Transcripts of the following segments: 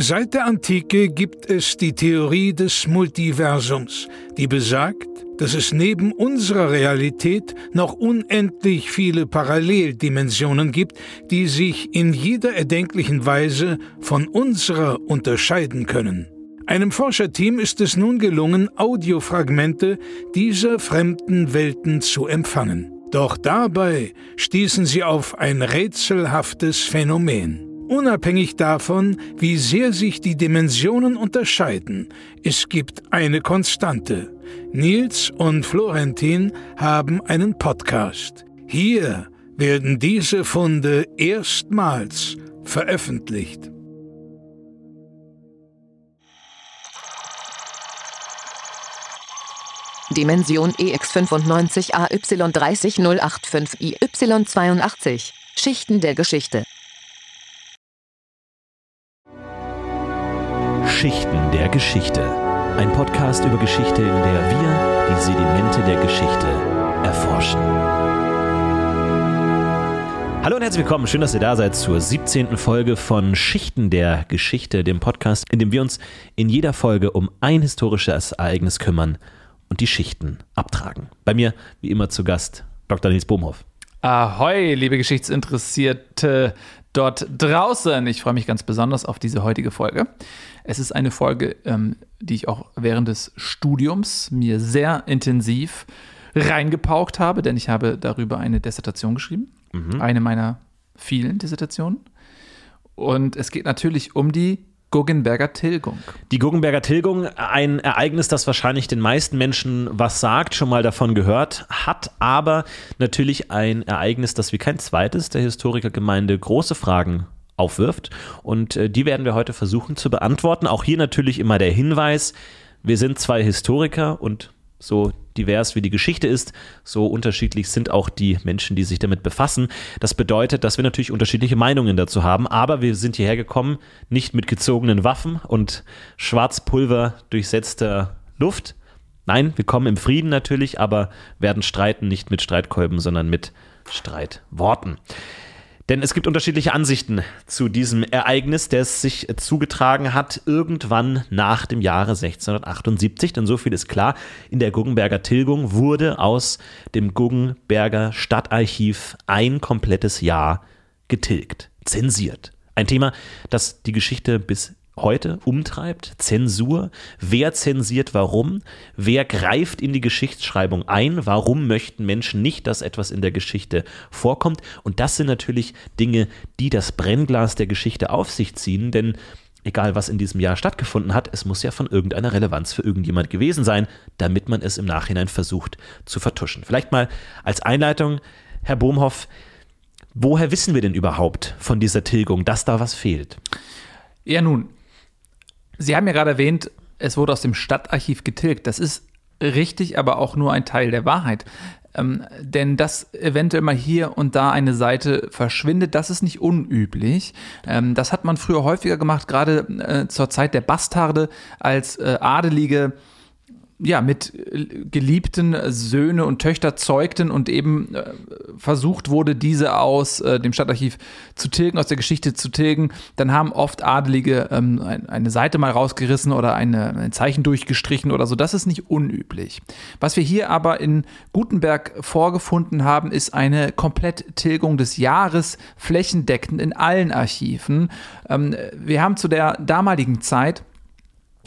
Seit der Antike gibt es die Theorie des Multiversums, die besagt, dass es neben unserer Realität noch unendlich viele Paralleldimensionen gibt, die sich in jeder erdenklichen Weise von unserer unterscheiden können. Einem Forscherteam ist es nun gelungen, Audiofragmente dieser fremden Welten zu empfangen. Doch dabei stießen sie auf ein rätselhaftes Phänomen. Unabhängig davon, wie sehr sich die Dimensionen unterscheiden, es gibt eine Konstante. Nils und Florentin haben einen Podcast. Hier werden diese Funde erstmals veröffentlicht. Dimension EX95 AY30085 IY82 Schichten der Geschichte Schichten der Geschichte. Ein Podcast über Geschichte, in der wir die Sedimente der Geschichte erforschen. Hallo und herzlich willkommen. Schön, dass ihr da seid zur 17. Folge von Schichten der Geschichte, dem Podcast, in dem wir uns in jeder Folge um ein historisches Ereignis kümmern und die Schichten abtragen. Bei mir, wie immer, zu Gast Dr. Nils Bohmhoff. Ahoi, liebe Geschichtsinteressierte dort draußen. Ich freue mich ganz besonders auf diese heutige Folge. Es ist eine Folge, ähm, die ich auch während des Studiums mir sehr intensiv reingepaukt habe, denn ich habe darüber eine Dissertation geschrieben. Mhm. Eine meiner vielen Dissertationen. Und es geht natürlich um die Guggenberger Tilgung. Die Guggenberger Tilgung, ein Ereignis, das wahrscheinlich den meisten Menschen was sagt, schon mal davon gehört, hat aber natürlich ein Ereignis, das wie kein zweites der Historikergemeinde große Fragen aufwirft. Und äh, die werden wir heute versuchen zu beantworten. Auch hier natürlich immer der Hinweis, wir sind zwei Historiker und so divers wie die Geschichte ist, so unterschiedlich sind auch die Menschen, die sich damit befassen. Das bedeutet, dass wir natürlich unterschiedliche Meinungen dazu haben, aber wir sind hierher gekommen, nicht mit gezogenen Waffen und Schwarzpulver durchsetzter Luft. Nein, wir kommen im Frieden natürlich, aber werden streiten nicht mit Streitkolben, sondern mit Streitworten. Denn es gibt unterschiedliche Ansichten zu diesem Ereignis, das sich zugetragen hat irgendwann nach dem Jahre 1678. Denn so viel ist klar, in der Guggenberger Tilgung wurde aus dem Guggenberger Stadtarchiv ein komplettes Jahr getilgt, zensiert. Ein Thema, das die Geschichte bis heute umtreibt. Zensur. Wer zensiert warum? Wer greift in die Geschichtsschreibung ein? Warum möchten Menschen nicht, dass etwas in der Geschichte vorkommt? Und das sind natürlich Dinge, die das Brennglas der Geschichte auf sich ziehen, denn egal was in diesem Jahr stattgefunden hat, es muss ja von irgendeiner Relevanz für irgendjemand gewesen sein, damit man es im Nachhinein versucht zu vertuschen. Vielleicht mal als Einleitung, Herr Bohmhoff, woher wissen wir denn überhaupt von dieser Tilgung, dass da was fehlt? Ja, nun, Sie haben ja gerade erwähnt, es wurde aus dem Stadtarchiv getilgt. Das ist richtig, aber auch nur ein Teil der Wahrheit. Ähm, denn dass eventuell mal hier und da eine Seite verschwindet, das ist nicht unüblich. Ähm, das hat man früher häufiger gemacht, gerade äh, zur Zeit der Bastarde, als äh, Adelige ja, mit äh, geliebten Söhne und Töchter zeugten und eben äh, versucht wurde, diese aus äh, dem Stadtarchiv zu tilgen, aus der Geschichte zu tilgen, dann haben oft Adelige ähm, ein, eine Seite mal rausgerissen oder eine, ein Zeichen durchgestrichen oder so. Das ist nicht unüblich. Was wir hier aber in Gutenberg vorgefunden haben, ist eine Kompletttilgung des Jahres flächendeckend in allen Archiven. Ähm, wir haben zu der damaligen Zeit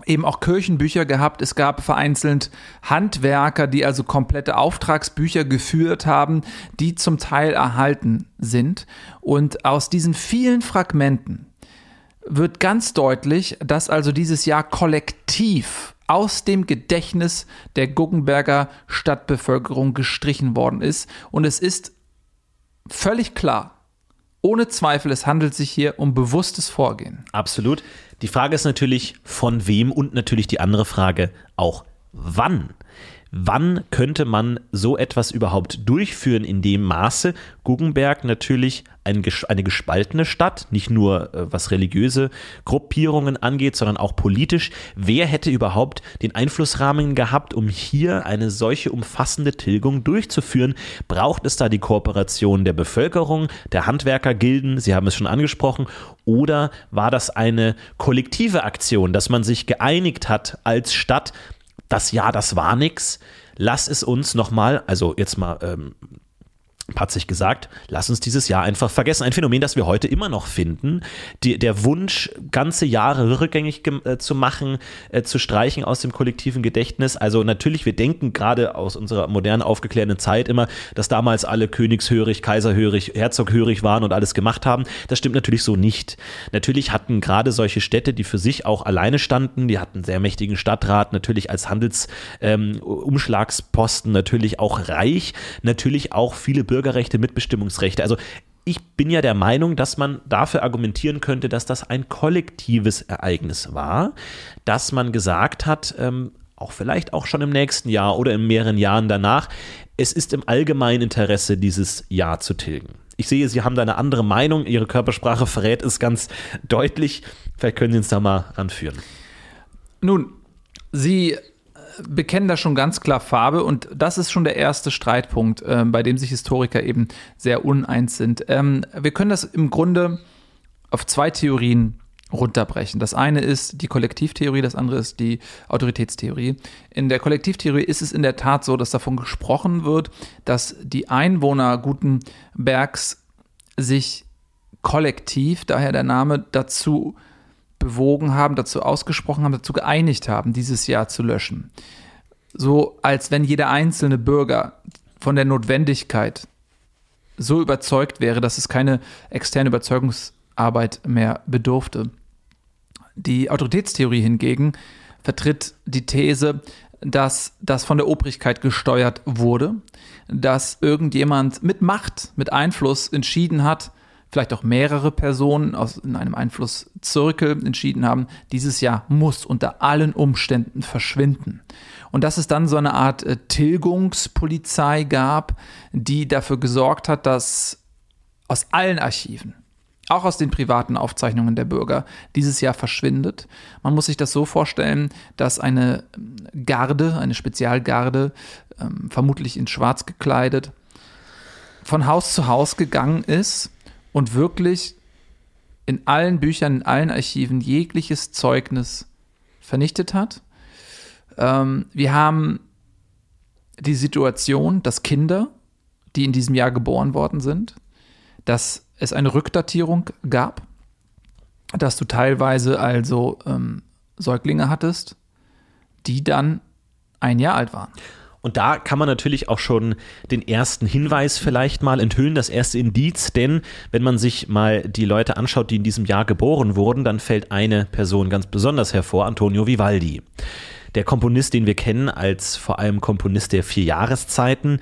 eben auch Kirchenbücher gehabt. Es gab vereinzelt Handwerker, die also komplette Auftragsbücher geführt haben, die zum Teil erhalten sind. Und aus diesen vielen Fragmenten wird ganz deutlich, dass also dieses Jahr kollektiv aus dem Gedächtnis der Guggenberger Stadtbevölkerung gestrichen worden ist. Und es ist völlig klar, ohne Zweifel, es handelt sich hier um bewusstes Vorgehen. Absolut. Die Frage ist natürlich, von wem und natürlich die andere Frage auch, wann. Wann könnte man so etwas überhaupt durchführen in dem Maße? Guggenberg natürlich ein, eine gespaltene Stadt, nicht nur äh, was religiöse Gruppierungen angeht, sondern auch politisch. Wer hätte überhaupt den Einflussrahmen gehabt, um hier eine solche umfassende Tilgung durchzuführen? Braucht es da die Kooperation der Bevölkerung, der Handwerkergilden, Sie haben es schon angesprochen, oder war das eine kollektive Aktion, dass man sich geeinigt hat als Stadt, das ja, das war nix. Lass es uns nochmal, also jetzt mal ähm, hat sich gesagt, lass uns dieses Jahr einfach vergessen. Ein Phänomen, das wir heute immer noch finden. Die, der Wunsch, ganze Jahre rückgängig äh, zu machen, äh, zu streichen aus dem kollektiven Gedächtnis. Also natürlich, wir denken gerade aus unserer modernen, aufgeklärten Zeit immer, dass damals alle königshörig, kaiserhörig, herzoghörig waren und alles gemacht haben. Das stimmt natürlich so nicht. Natürlich hatten gerade solche Städte, die für sich auch alleine standen, die hatten sehr mächtigen Stadtrat, natürlich als Handelsumschlagsposten, ähm, natürlich auch reich, natürlich auch viele Bürger Bürgerrechte, Mitbestimmungsrechte. Also ich bin ja der Meinung, dass man dafür argumentieren könnte, dass das ein kollektives Ereignis war, dass man gesagt hat, ähm, auch vielleicht auch schon im nächsten Jahr oder in mehreren Jahren danach, es ist im allgemeinen Interesse, dieses Jahr zu tilgen. Ich sehe, Sie haben da eine andere Meinung, Ihre Körpersprache verrät es ganz deutlich. Vielleicht können Sie uns da mal ranführen. Nun, Sie bekennen da schon ganz klar Farbe und das ist schon der erste Streitpunkt, äh, bei dem sich Historiker eben sehr uneins sind. Ähm, wir können das im Grunde auf zwei Theorien runterbrechen. Das eine ist die Kollektivtheorie, das andere ist die Autoritätstheorie. In der Kollektivtheorie ist es in der Tat so, dass davon gesprochen wird, dass die Einwohner Gutenbergs sich kollektiv, daher der Name, dazu bewogen haben, dazu ausgesprochen haben, dazu geeinigt haben, dieses Jahr zu löschen. So als wenn jeder einzelne Bürger von der Notwendigkeit so überzeugt wäre, dass es keine externe Überzeugungsarbeit mehr bedurfte. Die Autoritätstheorie hingegen vertritt die These, dass das von der Obrigkeit gesteuert wurde, dass irgendjemand mit Macht, mit Einfluss entschieden hat, vielleicht auch mehrere Personen aus in einem Einflusszirkel entschieden haben, dieses Jahr muss unter allen Umständen verschwinden. Und dass es dann so eine Art äh, Tilgungspolizei gab, die dafür gesorgt hat, dass aus allen Archiven, auch aus den privaten Aufzeichnungen der Bürger, dieses Jahr verschwindet. Man muss sich das so vorstellen, dass eine ähm, Garde, eine Spezialgarde, ähm, vermutlich in Schwarz gekleidet, von Haus zu Haus gegangen ist und wirklich in allen Büchern, in allen Archiven jegliches Zeugnis vernichtet hat. Ähm, wir haben die Situation, dass Kinder, die in diesem Jahr geboren worden sind, dass es eine Rückdatierung gab, dass du teilweise also ähm, Säuglinge hattest, die dann ein Jahr alt waren. Und da kann man natürlich auch schon den ersten Hinweis vielleicht mal enthüllen, das erste Indiz, denn wenn man sich mal die Leute anschaut, die in diesem Jahr geboren wurden, dann fällt eine Person ganz besonders hervor, Antonio Vivaldi. Der Komponist, den wir kennen als vor allem Komponist der vier Jahreszeiten,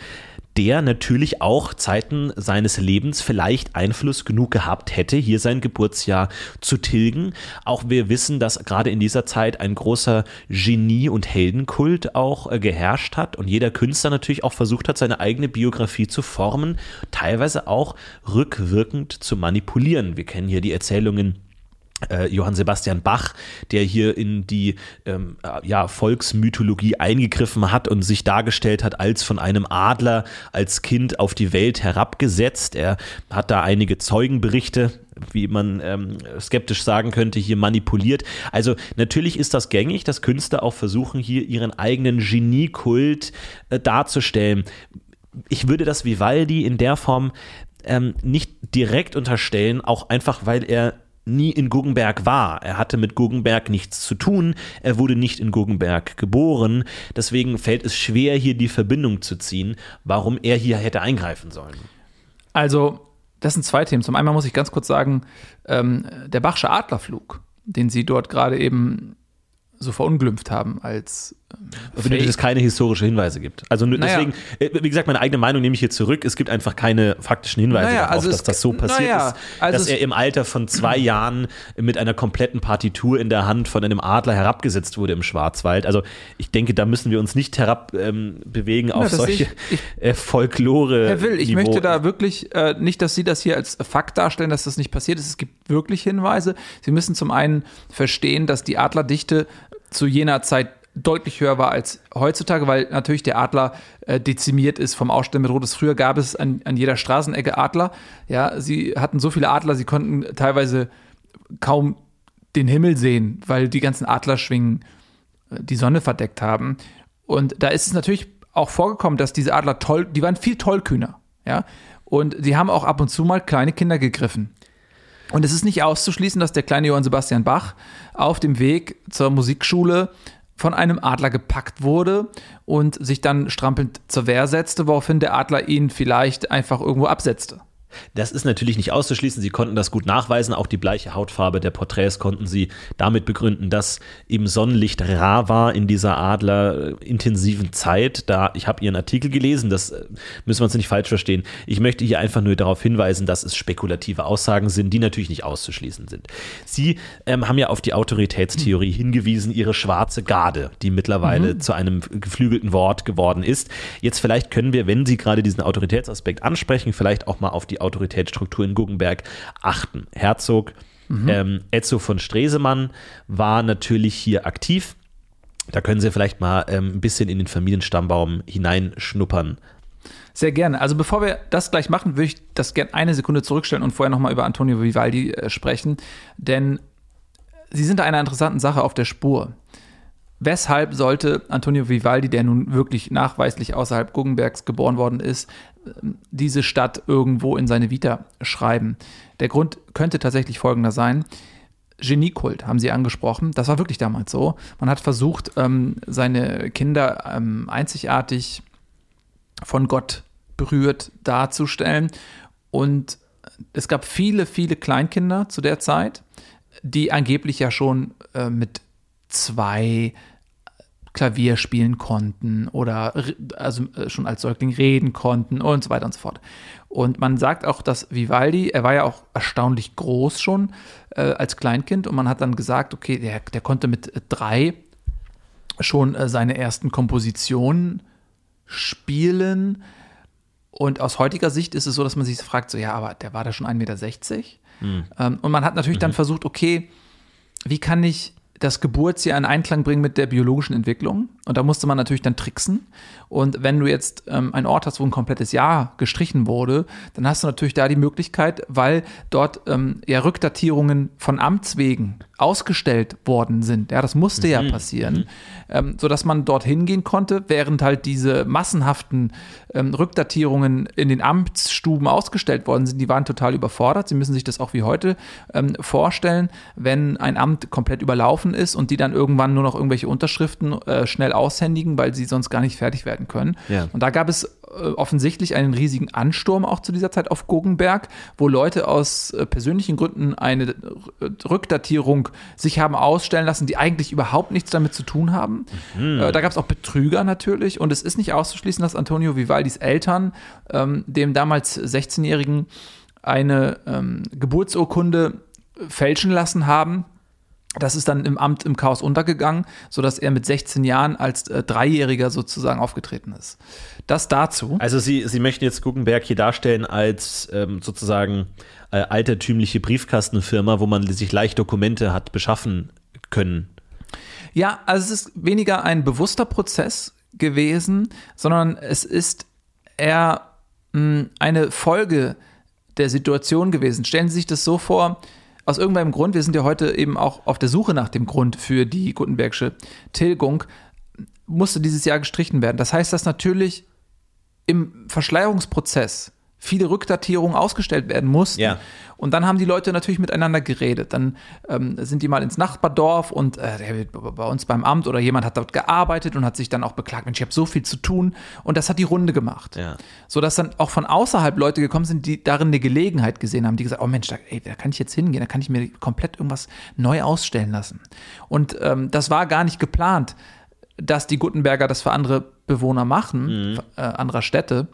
der natürlich auch Zeiten seines Lebens vielleicht Einfluss genug gehabt hätte, hier sein Geburtsjahr zu tilgen. Auch wir wissen, dass gerade in dieser Zeit ein großer Genie- und Heldenkult auch äh, geherrscht hat und jeder Künstler natürlich auch versucht hat, seine eigene Biografie zu formen, teilweise auch rückwirkend zu manipulieren. Wir kennen hier die Erzählungen äh, Johann Sebastian Bach, der hier in die ähm, äh, ja, Volksmythologie eingegriffen hat und sich dargestellt hat als von einem Adler als Kind auf die Welt herabgesetzt. Er hat da einige Zeugenberichte wie man ähm, skeptisch sagen könnte, hier manipuliert. Also natürlich ist das gängig, dass Künstler auch versuchen, hier ihren eigenen Geniekult äh, darzustellen. Ich würde das Vivaldi in der Form ähm, nicht direkt unterstellen, auch einfach weil er nie in Guggenberg war. Er hatte mit Guggenberg nichts zu tun. Er wurde nicht in Guggenberg geboren. Deswegen fällt es schwer, hier die Verbindung zu ziehen, warum er hier hätte eingreifen sollen. Also, das sind zwei Themen. Zum einen muss ich ganz kurz sagen, ähm, der Bachsche Adlerflug, den Sie dort gerade eben so verunglimpft haben als für die es keine historische Hinweise gibt. Also Naja. deswegen, äh, wie gesagt, meine eigene Meinung nehme ich hier zurück. Es gibt einfach keine faktischen Hinweise Naja, darauf, also dass das so passiert naja, ist. also dass er im Alter von zwei Jahren mit einer kompletten Partitur in der Hand von einem Adler herabgesetzt wurde im Schwarzwald. Also ich denke, da müssen wir uns nicht herab ähm, auf solche sehe ich- äh, Folklore. Herr Will, ich Niveau. möchte da wirklich äh, nicht, dass Sie das hier als Fakt darstellen, dass das nicht passiert ist. Es gibt wirklich Hinweise. Sie müssen zum einen verstehen, dass die Adlerdichte zu jener Zeit deutlich höher war als heutzutage, weil natürlich der Adler äh, dezimiert ist vom Ausstellen mit Rotes. Früher gab es an, an jeder Straßenecke Adler. Ja, sie hatten so viele Adler, sie konnten teilweise kaum den Himmel sehen, weil die ganzen Adlerschwingen äh, die Sonne verdeckt haben. Und da ist es natürlich auch vorgekommen, dass diese Adler toll, die waren viel tollkühner, ja. Und die haben auch ab und zu mal kleine Kinder gegriffen. Und es ist nicht auszuschließen, dass der kleine Johann Sebastian Bach auf dem Weg zur Musikschule von einem Adler gepackt wurde und sich dann strampelnd zur Wehr setzte, woraufhin der Adler ihn vielleicht einfach irgendwo absetzte. Das ist natürlich nicht auszuschließen. Sie konnten das gut nachweisen. Auch die bleiche Hautfarbe der Porträts konnten sie damit begründen, dass eben Sonnenlicht rar war in dieser adlerintensiven Zeit. Da, ich habe Ihren Artikel gelesen, das äh, müssen wir uns nicht falsch verstehen. Ich möchte hier einfach nur darauf hinweisen, dass es spekulative Aussagen sind, die natürlich nicht auszuschließen sind. Sie ähm, haben ja auf die Autoritätstheorie hingewiesen, Ihre schwarze Garde, die mittlerweile zu einem geflügelten Wort geworden ist. Jetzt vielleicht können wir, wenn Sie gerade diesen Autoritätsaspekt ansprechen, vielleicht auch mal auf die Autoritätsstruktur in Guggenberg achten. Herzog ähm, Etzo von Stresemann war natürlich hier aktiv. Da können Sie vielleicht mal ähm, ein bisschen in den Familienstammbaum hineinschnuppern. Sehr gerne. Also bevor wir das gleich machen, würde ich das gerne eine Sekunde zurückstellen und vorher nochmal über Antonio Vivaldi äh, sprechen. Denn Sie sind da einer interessanten Sache auf der Spur. Weshalb sollte Antonio Vivaldi, der nun wirklich nachweislich außerhalb Guggenbergs geboren worden ist, diese Stadt irgendwo in seine Vita schreiben? Der Grund könnte tatsächlich folgender sein. Geniekult haben Sie angesprochen. Das war wirklich damals so. Man hat versucht, ähm, seine Kinder ähm, einzigartig von Gott berührt darzustellen. Und es gab viele, viele Kleinkinder zu der Zeit, die angeblich ja schon äh, mit zwei Klavier spielen konnten oder also äh, schon als Säugling reden konnten und so weiter und so fort. Und man sagt auch, dass Vivaldi, er war ja auch erstaunlich groß schon äh, als Kleinkind und man hat dann gesagt, okay, der, der konnte mit äh, drei schon äh, seine ersten Kompositionen spielen. Und aus heutiger Sicht ist es so, dass man sich fragt, so ja, aber der war da schon 1,60 Meter. Ähm, und man hat natürlich dann versucht, okay, wie kann ich das Geburtsjahr in Einklang bringen mit der biologischen Entwicklung? Und da musste man natürlich dann tricksen. Und wenn du jetzt ähm, einen Ort hast, wo ein komplettes Jahr gestrichen wurde, dann hast du natürlich da die Möglichkeit, weil dort ähm, ja Rückdatierungen von Amts wegen ausgestellt worden sind. Ja, das musste ja passieren, ähm, sodass man dort hingehen konnte, während halt diese massenhaften ähm, Rückdatierungen in den Amtsstuben ausgestellt worden sind, die waren total überfordert. Sie müssen sich das auch wie heute ähm, vorstellen, wenn ein Amt komplett überlaufen ist und die dann irgendwann nur noch irgendwelche Unterschriften äh, schnell aushändigen, weil sie sonst gar nicht fertig werden können. Ja. Und da gab es äh, offensichtlich einen riesigen Ansturm auch zu dieser Zeit auf Guggenberg, wo Leute aus äh, persönlichen Gründen eine äh, Rückdatierung sich haben ausstellen lassen, die eigentlich überhaupt nichts damit zu tun haben. Äh, da gab es auch Betrüger natürlich und es ist nicht auszuschließen, dass Antonio Vivaldis Eltern ähm, dem damals 16-Jährigen eine ähm, Geburtsurkunde fälschen lassen haben. Das ist dann im Amt im Chaos untergegangen, sodass er mit 16 Jahren als äh, Dreijähriger sozusagen aufgetreten ist. Das dazu. Also Sie, Sie möchten jetzt Guggenberg hier darstellen als ähm, sozusagen äh, altertümliche Briefkastenfirma, wo man sich leicht Dokumente hat beschaffen können. Ja, also es ist weniger ein bewusster Prozess gewesen, sondern es ist eher mh, eine Folge der Situation gewesen. Stellen Sie sich das so vor, aus irgendeinem Grund, wir sind ja heute eben auch auf der Suche nach dem Grund für die Gutenbergsche Tilgung, musste dieses Jahr gestrichen werden. Das heißt, dass natürlich im Verschleierungsprozess viele Rückdatierungen ausgestellt werden mussten. Ja. Und dann haben die Leute natürlich miteinander geredet. Dann ähm, sind die mal ins Nachbardorf und äh, der wird bei uns beim Amt oder jemand hat dort gearbeitet und hat sich dann auch beklagt, Mensch, ich habe so viel zu tun. Und das hat die Runde gemacht. Ja. Sodass dann auch von außerhalb Leute gekommen sind, die darin eine Gelegenheit gesehen haben, die gesagt, oh Mensch, da, ey, da kann ich jetzt hingehen, da kann ich mir komplett irgendwas neu ausstellen lassen. Und ähm, das war gar nicht geplant dass die Gutenberger das für andere Bewohner machen, Mhm. äh, anderer Städte.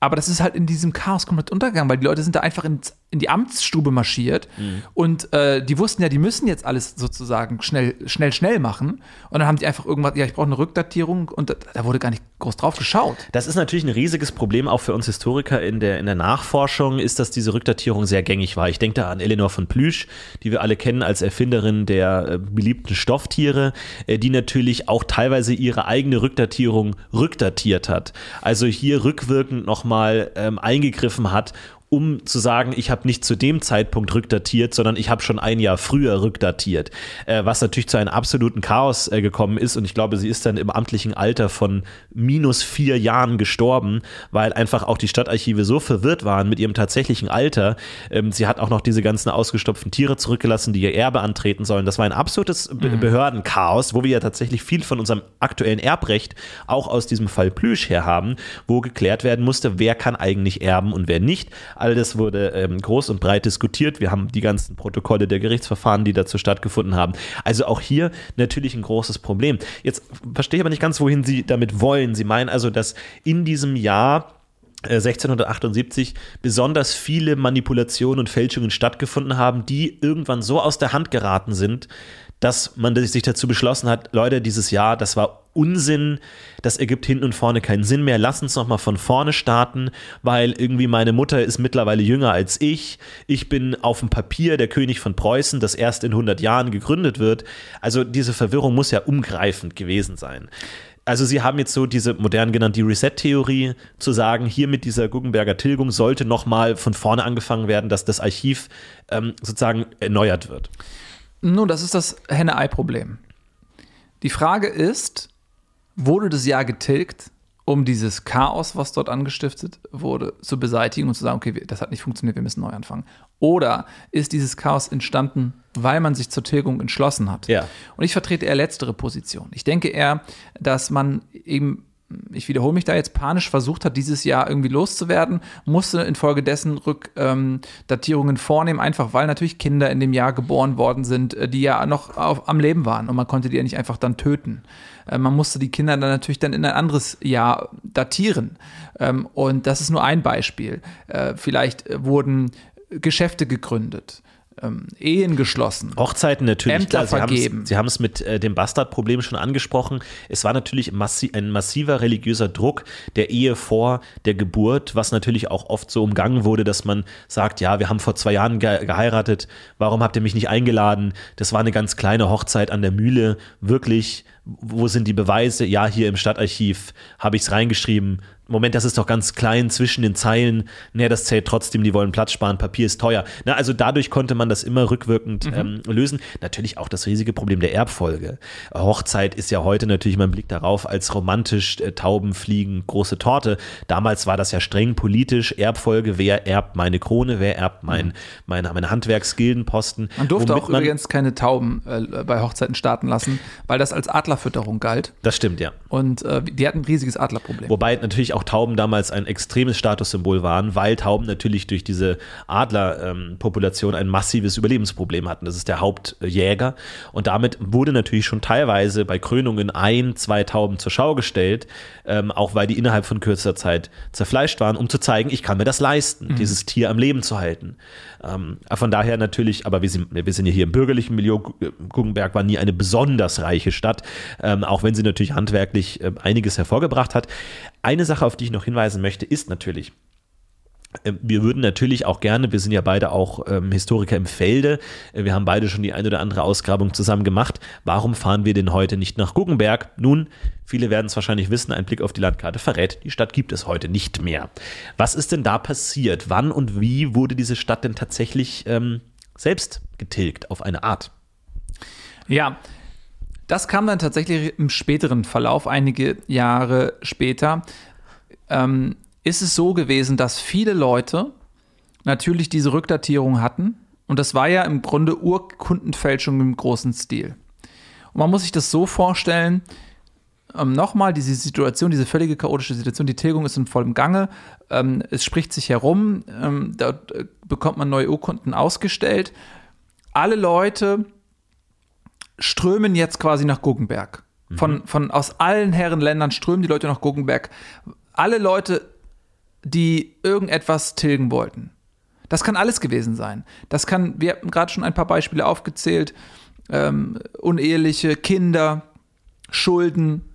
Aber das ist halt in diesem Chaos komplett untergegangen, weil die Leute sind da einfach ins, in die Amtsstube marschiert Mhm. und äh, die wussten ja, die müssen jetzt alles sozusagen schnell, schnell, schnell machen. Und dann haben die einfach irgendwas, ja, ich brauche eine Rückdatierung und da, da wurde gar nicht groß drauf geschaut. Das ist natürlich ein riesiges Problem auch für uns Historiker in der, in der Nachforschung, ist, dass diese Rückdatierung sehr gängig war. Ich denke da an Eleanor von Plüsch, die wir alle kennen als Erfinderin der äh, beliebten Stofftiere, äh, die natürlich auch teilweise ihre eigene Rückdatierung rückdatiert hat. Also hier rückwirkend nochmal ähm, eingegriffen hat um zu sagen, ich habe nicht zu dem Zeitpunkt rückdatiert, sondern ich habe schon ein Jahr früher rückdatiert, äh, was natürlich zu einem absoluten Chaos äh, gekommen ist. Und ich glaube, sie ist dann im amtlichen Alter von minus vier Jahren gestorben, weil einfach auch die Stadtarchive so verwirrt waren mit ihrem tatsächlichen Alter. Ähm, sie hat auch noch diese ganzen ausgestopften Tiere zurückgelassen, die ihr Erbe antreten sollen. Das war ein absolutes Be Behördenchaos, wo wir ja tatsächlich viel von unserem aktuellen Erbrecht auch aus diesem Fall Plüsch her haben, wo geklärt werden musste, wer kann eigentlich erben und wer nicht. All das wurde ähm, groß und breit diskutiert. Wir haben die ganzen Protokolle der Gerichtsverfahren, die dazu stattgefunden haben. Also auch hier natürlich ein großes Problem. Jetzt verstehe ich aber nicht ganz, wohin Sie damit wollen. Sie meinen also, dass in diesem Jahr äh, 1678 besonders viele Manipulationen und Fälschungen stattgefunden haben, die irgendwann so aus der Hand geraten sind, dass man sich dazu beschlossen hat, Leute, dieses Jahr, das war Unsinn, das ergibt hinten und vorne keinen Sinn mehr. Lass uns noch mal von vorne starten, weil irgendwie meine Mutter ist mittlerweile jünger als ich. Ich bin auf dem Papier der König von Preußen, das erst in 100 Jahren gegründet wird. Also diese Verwirrung muss ja umgreifend gewesen sein. Also sie haben jetzt so diese modern genannte Reset-Theorie, zu sagen, hier mit dieser Guggenberger Tilgung sollte noch mal von vorne angefangen werden, dass das Archiv ähm, sozusagen erneuert wird. Nun, das ist das Henne-Ei-Problem. Die Frage ist, wurde das Jahr getilgt, um dieses Chaos, was dort angestiftet wurde, zu beseitigen und zu sagen, okay, das hat nicht funktioniert, wir müssen neu anfangen? Oder ist dieses Chaos entstanden, weil man sich zur Tilgung entschlossen hat? Ja. Und ich vertrete eher letztere Position. Ich denke eher, dass man eben, ich wiederhole mich da jetzt, panisch versucht hat, dieses Jahr irgendwie loszuwerden, musste infolgedessen Rückdatierungen vornehmen, einfach weil natürlich Kinder in dem Jahr geboren worden sind, äh, die ja noch auf, am Leben waren und man konnte die ja nicht einfach dann töten. Äh, Man musste die Kinder dann natürlich dann in ein anderes Jahr datieren. Ähm, Und das ist nur ein Beispiel. Äh, Vielleicht wurden Geschäfte gegründet, ähm, Ehen geschlossen. Hochzeiten natürlich, Ämter klar, vergeben. Sie haben es mit äh, dem Bastardproblem schon angesprochen. Es war natürlich massi ein massiver religiöser Druck der Ehe vor der Geburt, was natürlich auch oft so umgangen wurde, dass man sagt, ja, wir haben vor zwei Jahren ge geheiratet, warum habt ihr mich nicht eingeladen? Das war eine ganz kleine Hochzeit an der Mühle, wirklich, wo sind die Beweise? Ja, hier im Stadtarchiv habe ich es reingeschrieben. Moment, das ist doch ganz klein zwischen den Zeilen. Nee, das zählt trotzdem, die wollen Platz sparen, Papier ist teuer. Na, also dadurch konnte man das immer rückwirkend ähm, lösen. Natürlich auch das riesige Problem der Erbfolge. Hochzeit ist ja heute natürlich, man blickt darauf als romantisch, äh, Tauben fliegen, große Torte. Damals war das ja streng politisch. Erbfolge, wer erbt meine Krone, wer erbt mein, meine, meine Handwerksgildenposten. Man durfte auch übrigens keine Tauben äh, bei Hochzeiten starten lassen, weil das als Adlerfütterung galt. Das stimmt, ja. Und äh, die hatten ein riesiges Adlerproblem. Wobei natürlich auch Tauben damals ein extremes Statussymbol waren, weil Tauben natürlich durch diese Adlerpopulation ein massives Überlebensproblem hatten. Das ist der Hauptjäger. Und damit wurde natürlich schon teilweise bei Krönungen ein, zwei Tauben zur Schau gestellt, ähm, auch weil die innerhalb von kürzester Zeit zerfleischt waren, um zu zeigen, ich kann mir das leisten, dieses Tier am Leben zu halten. Ähm, von daher natürlich, aber wir sind, wir sind ja hier im bürgerlichen Milieu. Guggenberg war nie eine besonders reiche Stadt, ähm, auch wenn sie natürlich handwerklich äh, einiges hervorgebracht hat. Eine Sache, auf die ich noch hinweisen möchte, ist natürlich, äh, wir würden natürlich auch gerne, wir sind ja beide auch ähm, Historiker im Felde, äh, wir haben beide schon die eine oder andere Ausgrabung zusammen gemacht. Warum fahren wir denn heute nicht nach Guggenberg? Nun, viele werden es wahrscheinlich wissen, ein Blick auf die Landkarte verrät, die Stadt gibt es heute nicht mehr. Was ist denn da passiert? Wann und wie wurde diese Stadt denn tatsächlich ähm, selbst getilgt auf eine Art? Ja, das kam dann tatsächlich im späteren Verlauf, einige Jahre später. Ähm, ist es so gewesen, dass viele Leute natürlich diese Rückdatierung hatten. Und das war ja im Grunde Urkundenfälschung im großen Stil. Und man muss sich das so vorstellen, ähm, nochmal, diese Situation, diese völlige chaotische Situation, die Tilgung ist in vollem Gange, ähm, es spricht sich herum, ähm, dort äh, bekommt man neue Urkunden ausgestellt. Alle Leute strömen jetzt quasi nach Guggenberg. Von, von aus allen Herrenländern strömen die Leute nach Guggenberg. Alle Leute, die irgendetwas tilgen wollten. Das kann alles gewesen sein. Das kann, wir hatten gerade schon ein paar Beispiele aufgezählt, ähm, uneheliche Kinder, Schulden,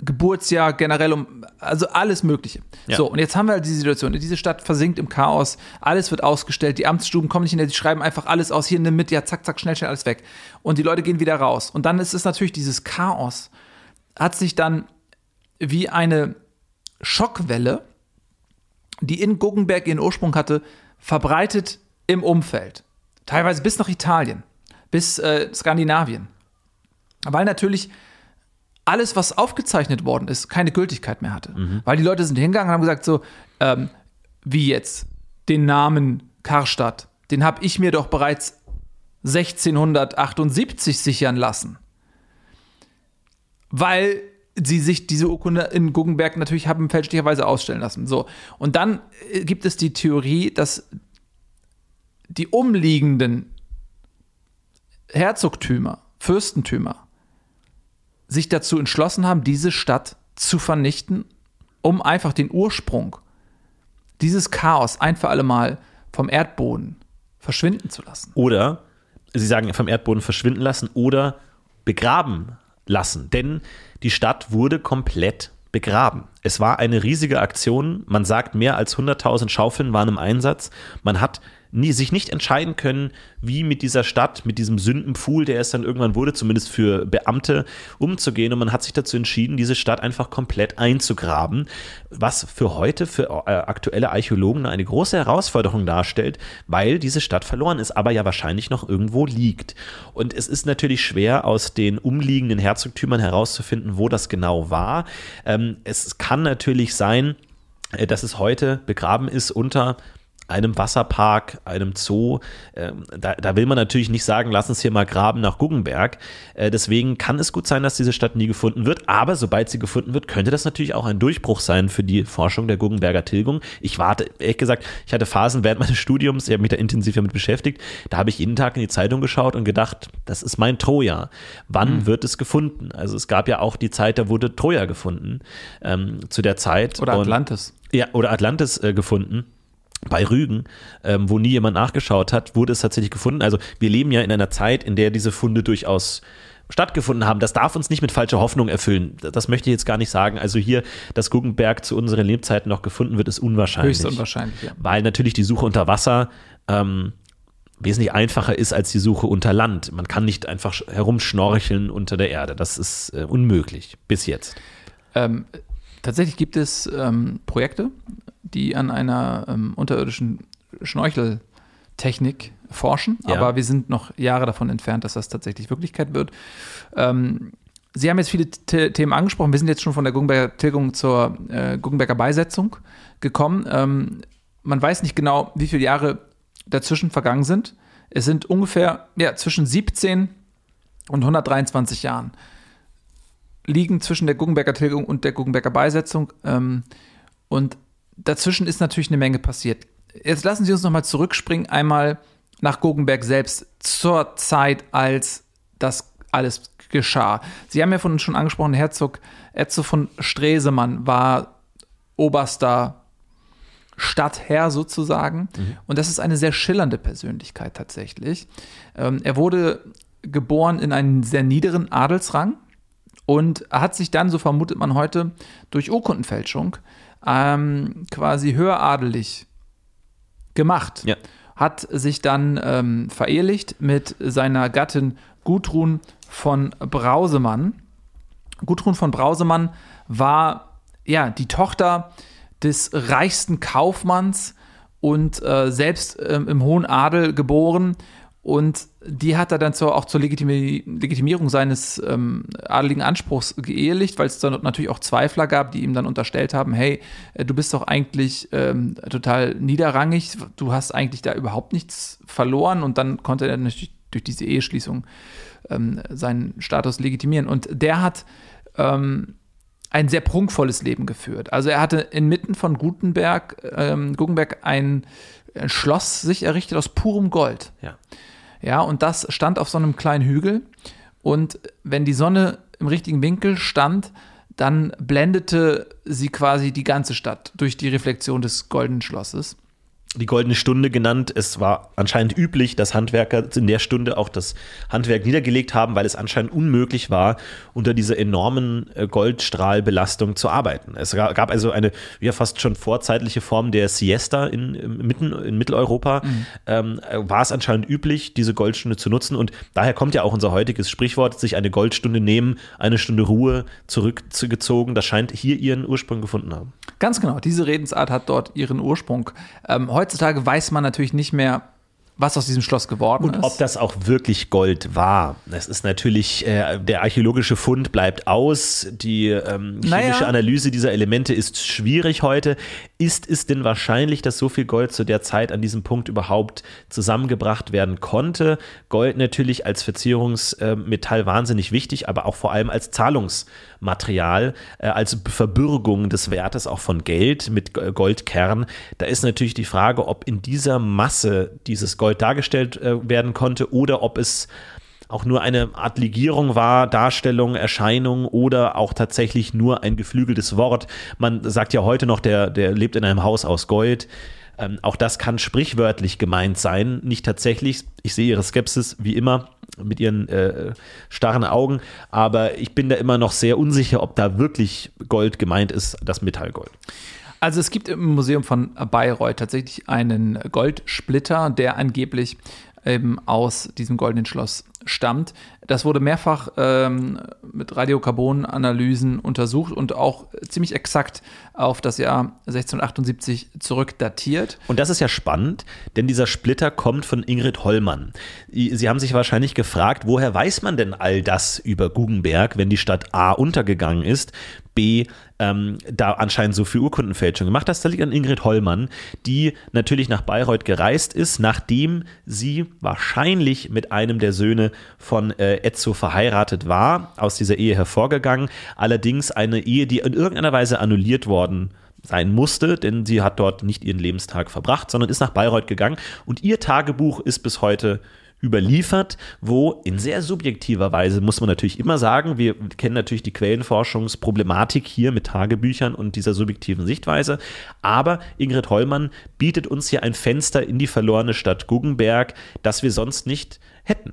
Geburtsjahr generell um, also alles Mögliche. Ja. So, und jetzt haben wir halt diese Situation. Diese Stadt versinkt im Chaos, alles wird ausgestellt, die Amtsstuben kommen nicht in der, die schreiben einfach alles aus, hier nimm mit, ja, zack, zack, schnell, schnell alles weg. Und die Leute gehen wieder raus. Und dann ist es natürlich dieses Chaos, hat sich dann wie eine Schockwelle, die in Guggenberg ihren Ursprung hatte, verbreitet im Umfeld. Teilweise bis nach Italien, bis äh, Skandinavien. Weil natürlich alles, was aufgezeichnet worden ist, keine Gültigkeit mehr hatte. Weil die Leute sind hingegangen und haben gesagt, so, ähm, wie jetzt, den Namen Karstadt, den habe ich mir doch bereits 1678 sichern lassen. Weil sie sich diese Urkunde in Guggenberg natürlich haben fälschlicherweise ausstellen lassen. So. Und dann äh, gibt es die Theorie, dass die umliegenden Herzogtümer, Fürstentümer, sich dazu entschlossen haben, diese Stadt zu vernichten, um einfach den Ursprung, dieses Chaos ein für alle Mal vom Erdboden verschwinden zu lassen. Oder sie sagen vom Erdboden verschwinden lassen oder begraben lassen. Denn die Stadt wurde komplett begraben. Es war eine riesige Aktion. Man sagt, mehr als 100.000 Schaufeln waren im Einsatz. Man hat nie, sich nicht entscheiden können, wie mit dieser Stadt, mit diesem Sündenpfuhl, der es dann irgendwann wurde, zumindest für Beamte, umzugehen. Und man hat sich dazu entschieden, diese Stadt einfach komplett einzugraben, was für heute, für äh, aktuelle Archäologen eine große Herausforderung darstellt, weil diese Stadt verloren ist, aber ja wahrscheinlich noch irgendwo liegt. Und es ist natürlich schwer, aus den umliegenden Herzogtümern herauszufinden, wo das genau war. Ähm, es kann natürlich sein, äh, dass es heute begraben ist unter einem Wasserpark, einem Zoo. Ähm, da, da, will man natürlich nicht sagen, lass uns hier mal graben nach Guggenberg. Äh, deswegen kann es gut sein, dass diese Stadt nie gefunden wird. Aber sobald sie gefunden wird, könnte das natürlich auch ein Durchbruch sein für die Forschung der Guggenberger Tilgung. Ich warte, ehrlich gesagt, ich hatte Phasen während meines Studiums, ich habe mich da intensiv damit beschäftigt. Da habe ich jeden Tag in die Zeitung geschaut und gedacht, das ist mein Troja. Wann Mhm. wird es gefunden? Also es gab ja auch die Zeit, da wurde Troja gefunden ähm, zu der Zeit. Oder Und- Atlantis. ja, oder Atlantis äh, gefunden. Bei Rügen, ähm, wo nie jemand nachgeschaut hat, wurde es tatsächlich gefunden. Also wir leben ja in einer Zeit, in der diese Funde durchaus stattgefunden haben. Das darf uns nicht mit falscher Hoffnung erfüllen. Das möchte ich jetzt gar nicht sagen. Also hier, dass Guggenberg zu unseren Lebzeiten noch gefunden wird, ist unwahrscheinlich. Höchst unwahrscheinlich, ja. Weil natürlich die Suche unter Wasser ähm, wesentlich einfacher ist als die Suche unter Land. Man kann nicht einfach sch- herumschnorcheln unter der Erde. Das ist äh, unmöglich. Bis jetzt. Ähm, tatsächlich gibt es ähm, Projekte, die an einer ähm, unterirdischen Schnorcheltechnik forschen, Ja. aber wir sind noch Jahre davon entfernt, dass das tatsächlich Wirklichkeit wird. Ähm, Sie haben jetzt viele The Themen angesprochen. Wir sind jetzt schon von der Guggenberger Tilgung zur äh, Guggenberger Beisetzung gekommen. Ähm, man weiß nicht genau, wie viele Jahre dazwischen vergangen sind. Es sind ungefähr ja, zwischen 17 und 123 Jahren liegen zwischen der Guggenberger Tilgung und der Guggenberger Beisetzung. Ähm, und dazwischen ist natürlich eine Menge passiert. Jetzt lassen Sie uns nochmal zurückspringen, einmal nach Guggenberg selbst, zur Zeit, als das alles geschah. Sie haben ja von uns schon angesprochen, Herzog Etzo von Stresemann war oberster Stadtherr sozusagen. Und das ist eine sehr schillernde Persönlichkeit tatsächlich. Ähm, er wurde geboren in einen sehr niederen Adelsrang und hat sich dann, so vermutet man heute, durch Urkundenfälschung ähm, quasi höheradelig gemacht. Ja. Hat sich dann ähm, verehelicht mit seiner Gattin Gudrun von Brausemann. Gudrun von Brausemann war ja die Tochter des reichsten Kaufmanns und äh, selbst ähm, im hohen Adel geboren. Und die hat er dann zur, auch zur Legitimi Legitimierung seines ähm, adeligen Anspruchs geehelicht, weil es dann natürlich auch Zweifler gab, die ihm dann unterstellt haben, hey, äh, du bist doch eigentlich ähm, total niederrangig, du hast eigentlich da überhaupt nichts verloren. Und dann konnte er natürlich durch diese Eheschließung ähm, seinen Status legitimieren. Und der hat ähm, ein sehr prunkvolles Leben geführt. Also er hatte inmitten von Gutenberg, ähm, Guggenberg ein, ein Schloss sich errichtet aus purem Gold. Ja. Ja, und das stand auf so einem kleinen Hügel. Und wenn die Sonne im richtigen Winkel stand, dann blendete sie quasi die ganze Stadt durch die Reflexion des goldenen Schlosses die goldene Stunde genannt. Es war anscheinend üblich, dass Handwerker in der Stunde auch das Handwerk niedergelegt haben, weil es anscheinend unmöglich war, unter dieser enormen äh, Goldstrahlbelastung zu arbeiten. Es gab also eine ja fast schon vorzeitliche Form der Siesta in, mitten in Mitteleuropa. Mhm. Ähm, war es anscheinend üblich, diese Goldstunde zu nutzen und daher kommt ja auch unser heutiges Sprichwort, sich eine Goldstunde nehmen, eine Stunde Ruhe zurückgezogen. Das scheint hier ihren Ursprung gefunden haben. Ganz genau, diese Redensart hat dort ihren Ursprung. Ähm, heutzutage weiß man natürlich nicht mehr, was aus diesem Schloss geworden und ist. Und ob das auch wirklich Gold war. Das ist natürlich, äh, der archäologische Fund bleibt aus. Die ähm, chemische naja. Analyse dieser Elemente ist schwierig heute. Ist es denn wahrscheinlich, dass so viel Gold zu der Zeit an diesem Punkt überhaupt zusammengebracht werden konnte? Gold natürlich als Verzierungsmetall wahnsinnig wichtig, aber auch vor allem als Zahlungsmaterial, äh, als Verbürgung des Wertes auch von Geld mit Goldkern. Da ist natürlich die Frage, ob in dieser Masse dieses Gold dargestellt äh, werden konnte oder ob es auch nur eine Art Legierung war, Darstellung, Erscheinung oder auch tatsächlich nur ein geflügeltes Wort. Man sagt ja heute noch, der, der lebt in einem Haus aus Gold. Ähm, auch das kann sprichwörtlich gemeint sein, nicht tatsächlich. Ich sehe Ihre Skepsis wie immer mit Ihren äh, starren Augen, aber ich bin da immer noch sehr unsicher, ob da wirklich Gold gemeint ist, das Metallgold. Also es gibt im Museum von Bayreuth tatsächlich einen Goldsplitter, der angeblich eben aus diesem goldenen Schloss stammt. Das wurde mehrfach ähm, mit Radiokarbonanalysen untersucht und auch ziemlich exakt auf das Jahr 1678 zurückdatiert. Und das ist ja spannend, denn dieser Splitter kommt von Ingrid Hollmann. Sie haben sich wahrscheinlich gefragt, woher weiß man denn all das über Guggenberg, wenn die Stadt A untergegangen ist, B ähm, da anscheinend so viel Urkundenfälschung gemacht hat. Das liegt an Ingrid Hollmann, die natürlich nach Bayreuth gereist ist, nachdem sie wahrscheinlich mit einem der Söhne von äh, Etzo verheiratet war, aus dieser Ehe hervorgegangen. Allerdings eine Ehe, die in irgendeiner Weise annulliert worden sein musste, denn sie hat dort nicht ihren Lebenstag verbracht, sondern ist nach Bayreuth gegangen und ihr Tagebuch ist bis heute überliefert, wo in sehr subjektiver Weise, muss man natürlich immer sagen, wir kennen natürlich die Quellenforschungsproblematik hier mit Tagebüchern und dieser subjektiven Sichtweise, aber Ingrid Hollmann bietet uns hier ein Fenster in die verlorene Stadt Guggenberg, das wir sonst nicht hätten.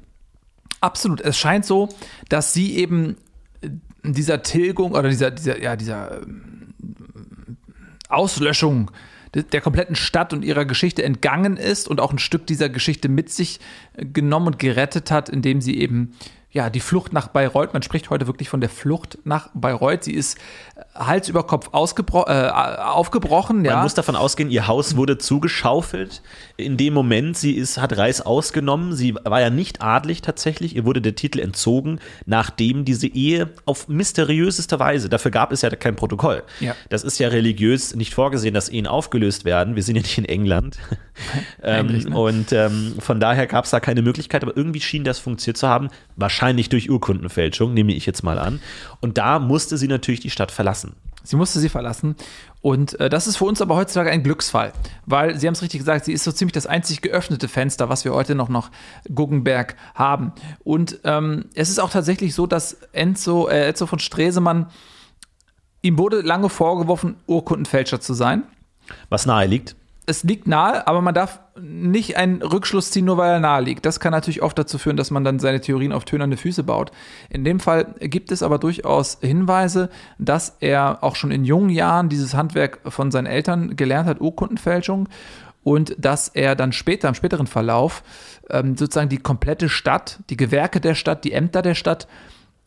Absolut. Es scheint so, dass sie eben dieser Tilgung oder dieser, dieser, ja, dieser ähm, Auslöschung der kompletten Stadt und ihrer Geschichte entgangen ist und auch ein Stück dieser Geschichte mit sich äh, genommen und gerettet hat, indem sie eben ja, die Flucht nach Bayreuth, man spricht heute wirklich von der Flucht nach Bayreuth. Sie ist Hals über Kopf äh, aufgebrochen. Man ja. muss davon ausgehen, ihr Haus wurde zugeschaufelt. In dem Moment, sie ist, hat Reis ausgenommen. Sie war ja nicht adlig tatsächlich. Ihr wurde der Titel entzogen, nachdem diese Ehe auf mysteriöseste Weise, dafür gab es ja kein Protokoll. Ja. Das ist ja religiös nicht vorgesehen, dass Ehen aufgelöst werden. Wir sind ja nicht in England. ähm, ne? Und ähm, von daher gab es da keine Möglichkeit, aber irgendwie schien das funktioniert zu haben. Wahrscheinlich durch Urkundenfälschung, nehme ich jetzt mal an. Und da musste sie natürlich die Stadt verlassen. Sie musste sie verlassen. Und äh, das ist für uns aber heutzutage ein Glücksfall, weil Sie haben es richtig gesagt, sie ist so ziemlich das einzig geöffnete Fenster, was wir heute noch nach Guggenberg haben. Und ähm, es ist auch tatsächlich so, dass Enzo, äh, Enzo von Stresemann, ihm wurde lange vorgeworfen, Urkundenfälscher zu sein. Was nahe liegt es liegt nahe, aber man darf nicht einen Rückschluss ziehen, nur weil er nahe liegt. Das kann natürlich oft dazu führen, dass man dann seine Theorien auf tönernde Füße baut. In dem Fall gibt es aber durchaus Hinweise, dass er auch schon in jungen Jahren dieses Handwerk von seinen Eltern gelernt hat, Urkundenfälschung, und dass er dann später, im späteren Verlauf, ähm, sozusagen die komplette Stadt, die Gewerke der Stadt, die Ämter der Stadt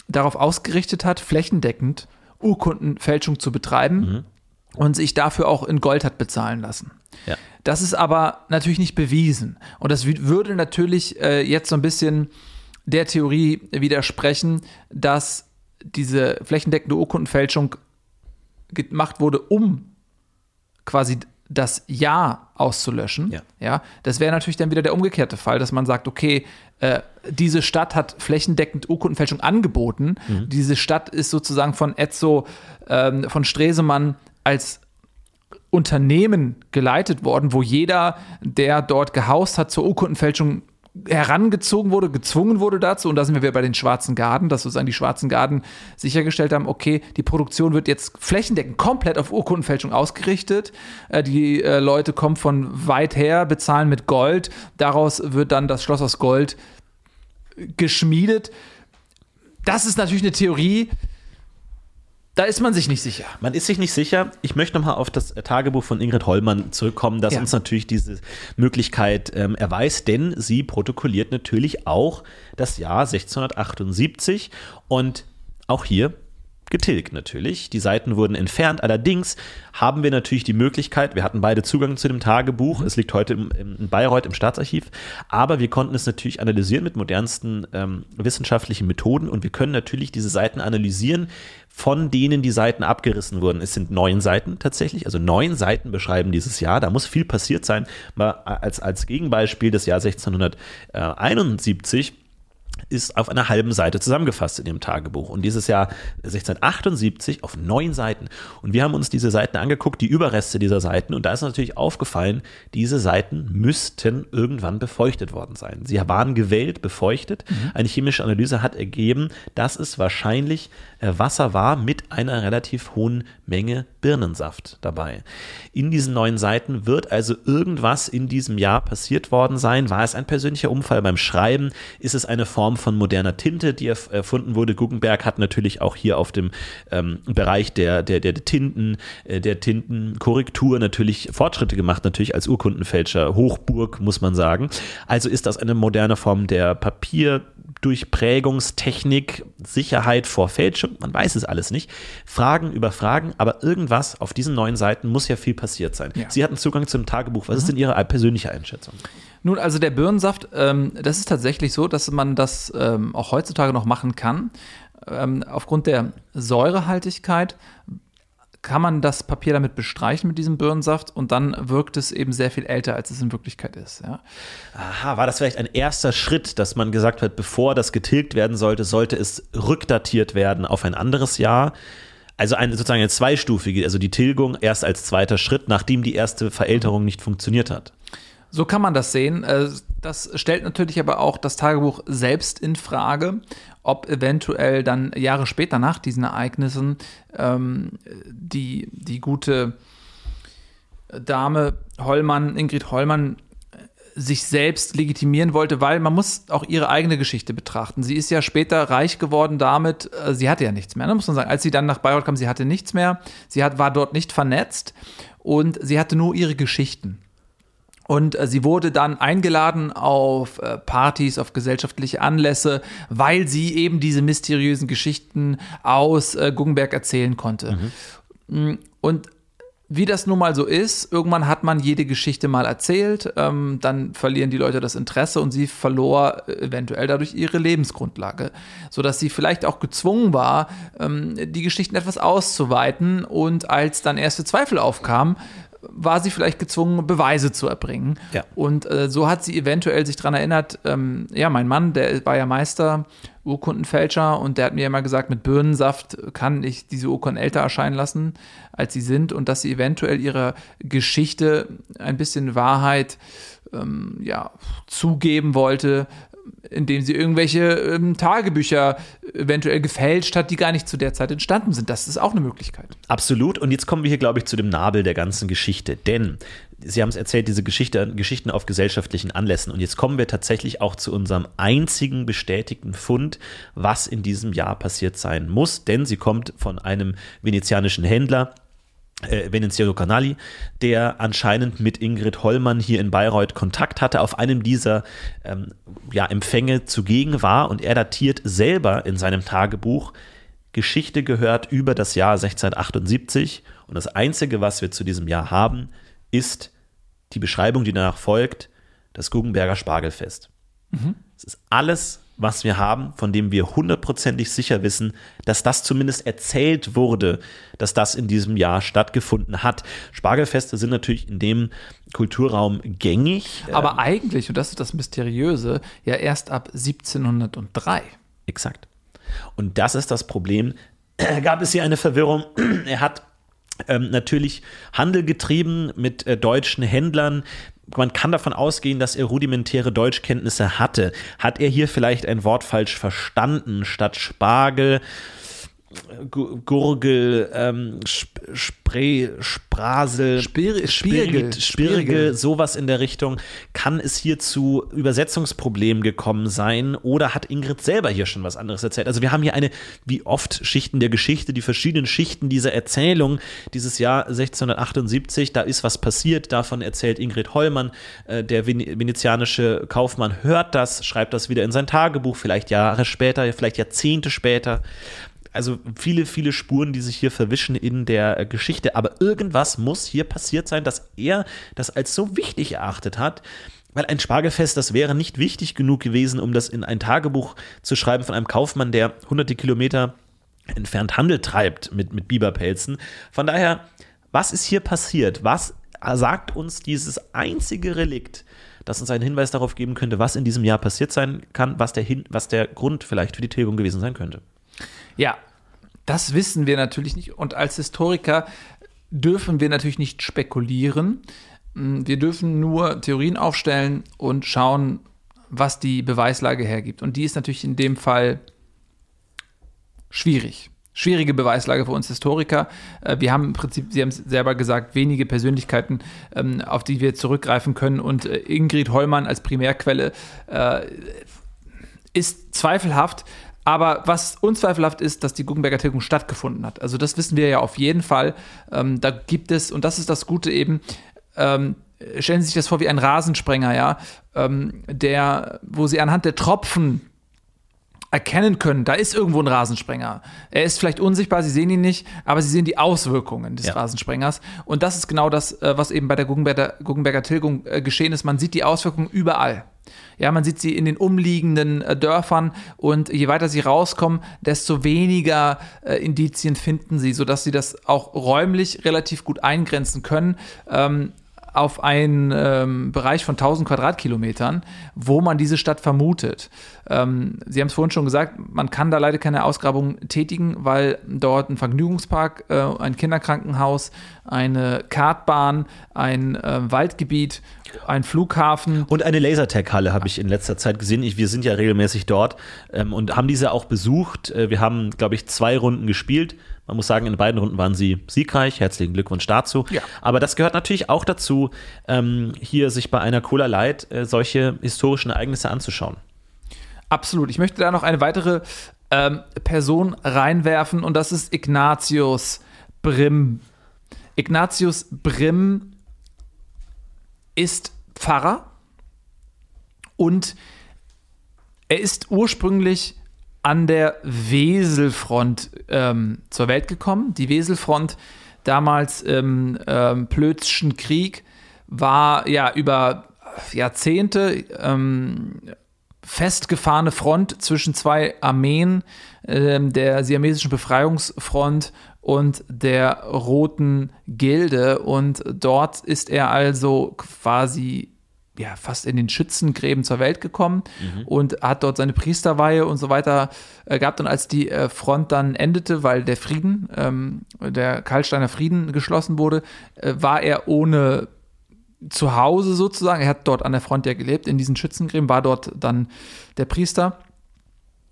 darauf ausgerichtet hat, flächendeckend Urkundenfälschung zu betreiben. Mhm und sich dafür auch in Gold hat bezahlen lassen. Ja. Das ist aber natürlich nicht bewiesen. Und das würde natürlich äh, jetzt so ein bisschen der Theorie widersprechen, dass diese flächendeckende Urkundenfälschung gemacht wurde, um quasi das Ja auszulöschen. Ja, ja das wäre natürlich dann wieder der umgekehrte Fall, dass man sagt, okay, äh, diese Stadt hat flächendeckend Urkundenfälschung angeboten. Mhm. Diese Stadt ist sozusagen von Etzo, ähm, von Stresemann als Unternehmen geleitet worden, wo jeder, der dort gehaust hat, zur Urkundenfälschung herangezogen wurde, gezwungen wurde dazu. Und da sind wir wieder bei den Schwarzen Garden, dass sozusagen die Schwarzen Garden sichergestellt haben, okay, die Produktion wird jetzt flächendeckend komplett auf Urkundenfälschung ausgerichtet. Äh, die äh, Leute kommen von weit her, bezahlen mit Gold. Daraus wird dann das Schloss aus Gold geschmiedet. Das ist natürlich eine Theorie, da ist man sich nicht sicher. Man ist sich nicht sicher. Ich möchte nochmal auf das Tagebuch von Ingrid Hollmann zurückkommen, das ja. uns natürlich diese Möglichkeit ähm, erweist, denn sie protokolliert natürlich auch das Jahr 1678 und auch hier getilgt natürlich. Die Seiten wurden entfernt. Allerdings haben wir natürlich die Möglichkeit, wir hatten beide Zugang zu dem Tagebuch, es liegt heute im, in Bayreuth im Staatsarchiv, aber wir konnten es natürlich analysieren mit modernsten ähm, wissenschaftlichen Methoden und wir können natürlich diese Seiten analysieren, von denen die Seiten abgerissen wurden. Es sind neun Seiten tatsächlich, also neun Seiten beschreiben dieses Jahr. Da muss viel passiert sein. Mal als, als Gegenbeispiel das Jahr 1671 ist auf einer halben Seite zusammengefasst in dem Tagebuch. Und dieses Jahr 1678 auf neun Seiten. Und wir haben uns diese Seiten angeguckt, die Überreste dieser Seiten. Und da ist natürlich aufgefallen, diese Seiten müssten irgendwann befeuchtet worden sein. Sie waren gewählt, befeuchtet. Mhm. Eine chemische Analyse hat ergeben, dass es wahrscheinlich äh, Wasser war mit einer relativ hohen Menge Birnensaft dabei. In diesen neuen Seiten wird also irgendwas in diesem Jahr passiert worden sein. War es ein persönlicher Unfall beim Schreiben? Ist es eine Form von moderner Tinte, die erfunden wurde? Guggenberg hat natürlich auch hier auf dem ähm, Bereich der, der, der Tinten, äh, der Tintenkorrektur natürlich Fortschritte gemacht, natürlich als Urkundenfälscher. Hochburg, muss man sagen. Also ist das eine moderne Form der Papierdurchprägungstechnik, Sicherheit vor Fälschung? Man weiß es alles nicht. Fragen über Fragen, aber irgendwas auf diesen neuen Seiten muss ja viel passiert sein. Ja. Sie hatten Zugang zum Tagebuch. Was mhm. ist denn Ihre persönliche Einschätzung? Nun, also der Birnensaft, ähm, das ist tatsächlich so, dass man das ähm, auch heutzutage noch machen kann. Ähm, aufgrund der Säurehaltigkeit kann man das Papier damit bestreichen mit diesem Birnensaft und dann wirkt es eben sehr viel älter, als es in Wirklichkeit ist. Ja. Aha, war das vielleicht ein erster Schritt, dass man gesagt hat, bevor das getilgt werden sollte, sollte es rückdatiert werden auf ein anderes Jahr? Also eine, sozusagen eine zweistufige, also die Tilgung erst als zweiter Schritt, nachdem die erste Verälterung nicht funktioniert hat. So kann man das sehen. Äh, das stellt natürlich aber auch das Tagebuch selbst in Frage, ob eventuell dann Jahre später nach diesen Ereignissen ähm, die, die gute Dame Hollmann, Ingrid Hollmann, sich selbst legitimieren wollte, weil man muss auch ihre eigene Geschichte betrachten. Sie ist ja später reich geworden damit, äh, sie hatte ja nichts mehr, ne, muss man sagen. Als sie dann nach Bayreuth kam, sie hatte nichts mehr, sie hat, war dort nicht vernetzt und sie hatte nur ihre Geschichten. Und äh, sie wurde dann eingeladen auf äh, Partys, auf gesellschaftliche Anlässe, weil sie eben diese mysteriösen Geschichten aus äh, Guggenberg erzählen konnte. Mhm. Mm, und wie das nun mal so ist, irgendwann hat man jede Geschichte mal erzählt, ähm, dann verlieren die Leute das Interesse und sie verlor äh, eventuell dadurch ihre Lebensgrundlage, sodass sie vielleicht auch gezwungen war, ähm, die Geschichten etwas auszuweiten und als dann erste Zweifel aufkamen, war sie vielleicht gezwungen, Beweise zu erbringen. Ja. Und äh, so hat sie eventuell sich daran erinnert, ähm, ja, mein Mann, der war ja Meister, Urkundenfälscher, und der hat mir immer gesagt, mit Birnensaft kann ich diese Urkunden älter erscheinen lassen, als sie sind, und dass sie eventuell ihrer Geschichte ein bisschen Wahrheit ähm, ja, zugeben wollte, indem sie irgendwelche ähm, Tagebücher eventuell gefälscht hat, die gar nicht zu der Zeit entstanden sind. Das ist auch eine Möglichkeit. Absolut. Und jetzt kommen wir hier, glaube ich, zu dem Nabel der ganzen Geschichte. Denn Sie haben es erzählt, diese Geschichte, Geschichten auf gesellschaftlichen Anlässen. Und jetzt kommen wir tatsächlich auch zu unserem einzigen bestätigten Fund, was in diesem Jahr passiert sein muss. Denn sie kommt von einem venezianischen Händler, äh, Veneziano Canali, der anscheinend mit Ingrid Hollmann hier in Bayreuth Kontakt hatte, auf einem dieser ähm, ja, Empfänge zugegen war und er datiert selber in seinem Tagebuch Geschichte gehört über das Jahr 1678 und das Einzige, was wir zu diesem Jahr haben, ist die Beschreibung, die danach folgt, das Guggenberger Spargelfest. Mhm. Es ist alles, was wir haben, von dem wir hundertprozentig sicher wissen, dass das zumindest erzählt wurde, dass das in diesem Jahr stattgefunden hat. Spargelfeste sind natürlich in dem Kulturraum gängig. Aber ähm, eigentlich, und das ist das Mysteriöse, ja erst ab 1703. Exakt. Und das ist das Problem. Gab es hier eine Verwirrung? Er hat ähm, natürlich Handel getrieben mit äh, deutschen Händlern. Man kann davon ausgehen, dass er rudimentäre Deutschkenntnisse hatte. Hat er hier vielleicht ein Wort falsch verstanden? Statt Spargel Gurgel, ähm, Spray, Sprasel, Spir Spirgel, Spirgel, sowas in der Richtung. Kann es hier zu Übersetzungsproblemen gekommen sein oder hat Ingrid selber hier schon was anderes erzählt? Also wir haben hier eine, wie oft, Schichten der Geschichte, die verschiedenen Schichten dieser Erzählung, dieses Jahr 1678, da ist was passiert, davon erzählt Ingrid Hollmann, äh, der venezianische Kaufmann hört das, schreibt das wieder in sein Tagebuch, vielleicht Jahre später, vielleicht Jahrzehnte später also viele, viele Spuren, die sich hier verwischen in der äh, Geschichte. Aber irgendwas muss hier passiert sein, dass er das als so wichtig erachtet hat. Weil ein Spargelfest, das wäre nicht wichtig genug gewesen, um das in ein Tagebuch zu schreiben von einem Kaufmann, der hunderte Kilometer entfernt Handel treibt mit, mit Biberpelzen. Von daher, was ist hier passiert? Was sagt uns dieses einzige Relikt, das uns einen Hinweis darauf geben könnte, was in diesem Jahr passiert sein kann, was der, Hin was der Grund vielleicht für die Tilgung gewesen sein könnte? Ja, das wissen wir natürlich nicht. Und als Historiker dürfen wir natürlich nicht spekulieren. Mm, wir dürfen nur Theorien aufstellen und schauen, was die Beweislage hergibt. Und die ist natürlich in dem Fall schwierig. Schwierige Beweislage für uns Historiker. Äh, wir haben im Prinzip, Sie haben es selber gesagt, wenige Persönlichkeiten, ähm, auf die wir zurückgreifen können. Und äh, Ingrid Hollmann als Primärquelle äh, ist zweifelhaft. Aber was unzweifelhaft ist, dass die Guggenberger Tilgung stattgefunden hat. Also das wissen wir ja auf jeden Fall. Ähm, da gibt es, und das ist das Gute eben, ähm, stellen Sie sich das vor wie ein Rasensprenger, ja, ähm, der, wo Sie anhand der Tropfen erkennen können, da ist irgendwo ein Rasensprenger. Er ist vielleicht unsichtbar, Sie sehen ihn nicht, aber Sie sehen die Auswirkungen des ja. Rasensprengers. Und das ist genau das, äh, was eben bei der Guggenberger, Guggenberger Tilgung äh, geschehen ist. Man sieht die Auswirkungen überall. Ja, man sieht sie in den umliegenden äh, Dörfern und je weiter sie rauskommen, desto weniger Indizien finden sie, sodass sie das auch räumlich relativ gut eingrenzen können. Auf einen ähm, Bereich von 1000 Quadratkilometern, wo man diese Stadt vermutet. Ähm, Sie haben es vorhin schon gesagt, man kann da leider keine Ausgrabung tätigen, weil dort ein Vergnügungspark, äh, ein Kinderkrankenhaus, eine Kartbahn, ein äh, Waldgebiet, ein Flughafen. Und eine Lasertag-Halle habe ich in letzter Zeit gesehen. Ich, wir sind ja regelmäßig dort ähm, und haben diese auch besucht. Äh, wir haben, glaube ich, zwei Runden gespielt man muss sagen, in beiden Runden waren sie siegreich. Herzlichen Glückwunsch dazu. Ja. Aber das gehört natürlich auch dazu, ähm, hier sich bei einer Cola Light äh, solche historischen Ereignisse anzuschauen. Absolut. Ich möchte da noch eine weitere ähm, Person reinwerfen und das ist Ignatius Brim. Ignatius Brim ist Pfarrer und er ist ursprünglich an der Weselfront ähm, zur Welt gekommen. Die Weselfront damals im ähm, Plötzschen Krieg war ja über Jahrzehnte ähm, festgefahrene Front zwischen zwei Armeen, ähm, der siamesischen Befreiungsfront und der Roten Gilde. Und dort ist er also quasi ja, fast in den Schützengräben zur Welt gekommen mhm. und hat dort seine Priesterweihe und so weiter äh, gehabt. Und als die äh, Front dann endete, weil der Frieden, ähm, der Karlsteiner Frieden geschlossen wurde, äh, war er ohne Zuhause sozusagen. Er hat dort an der Front ja gelebt, in diesen Schützengräben, war dort dann der Priester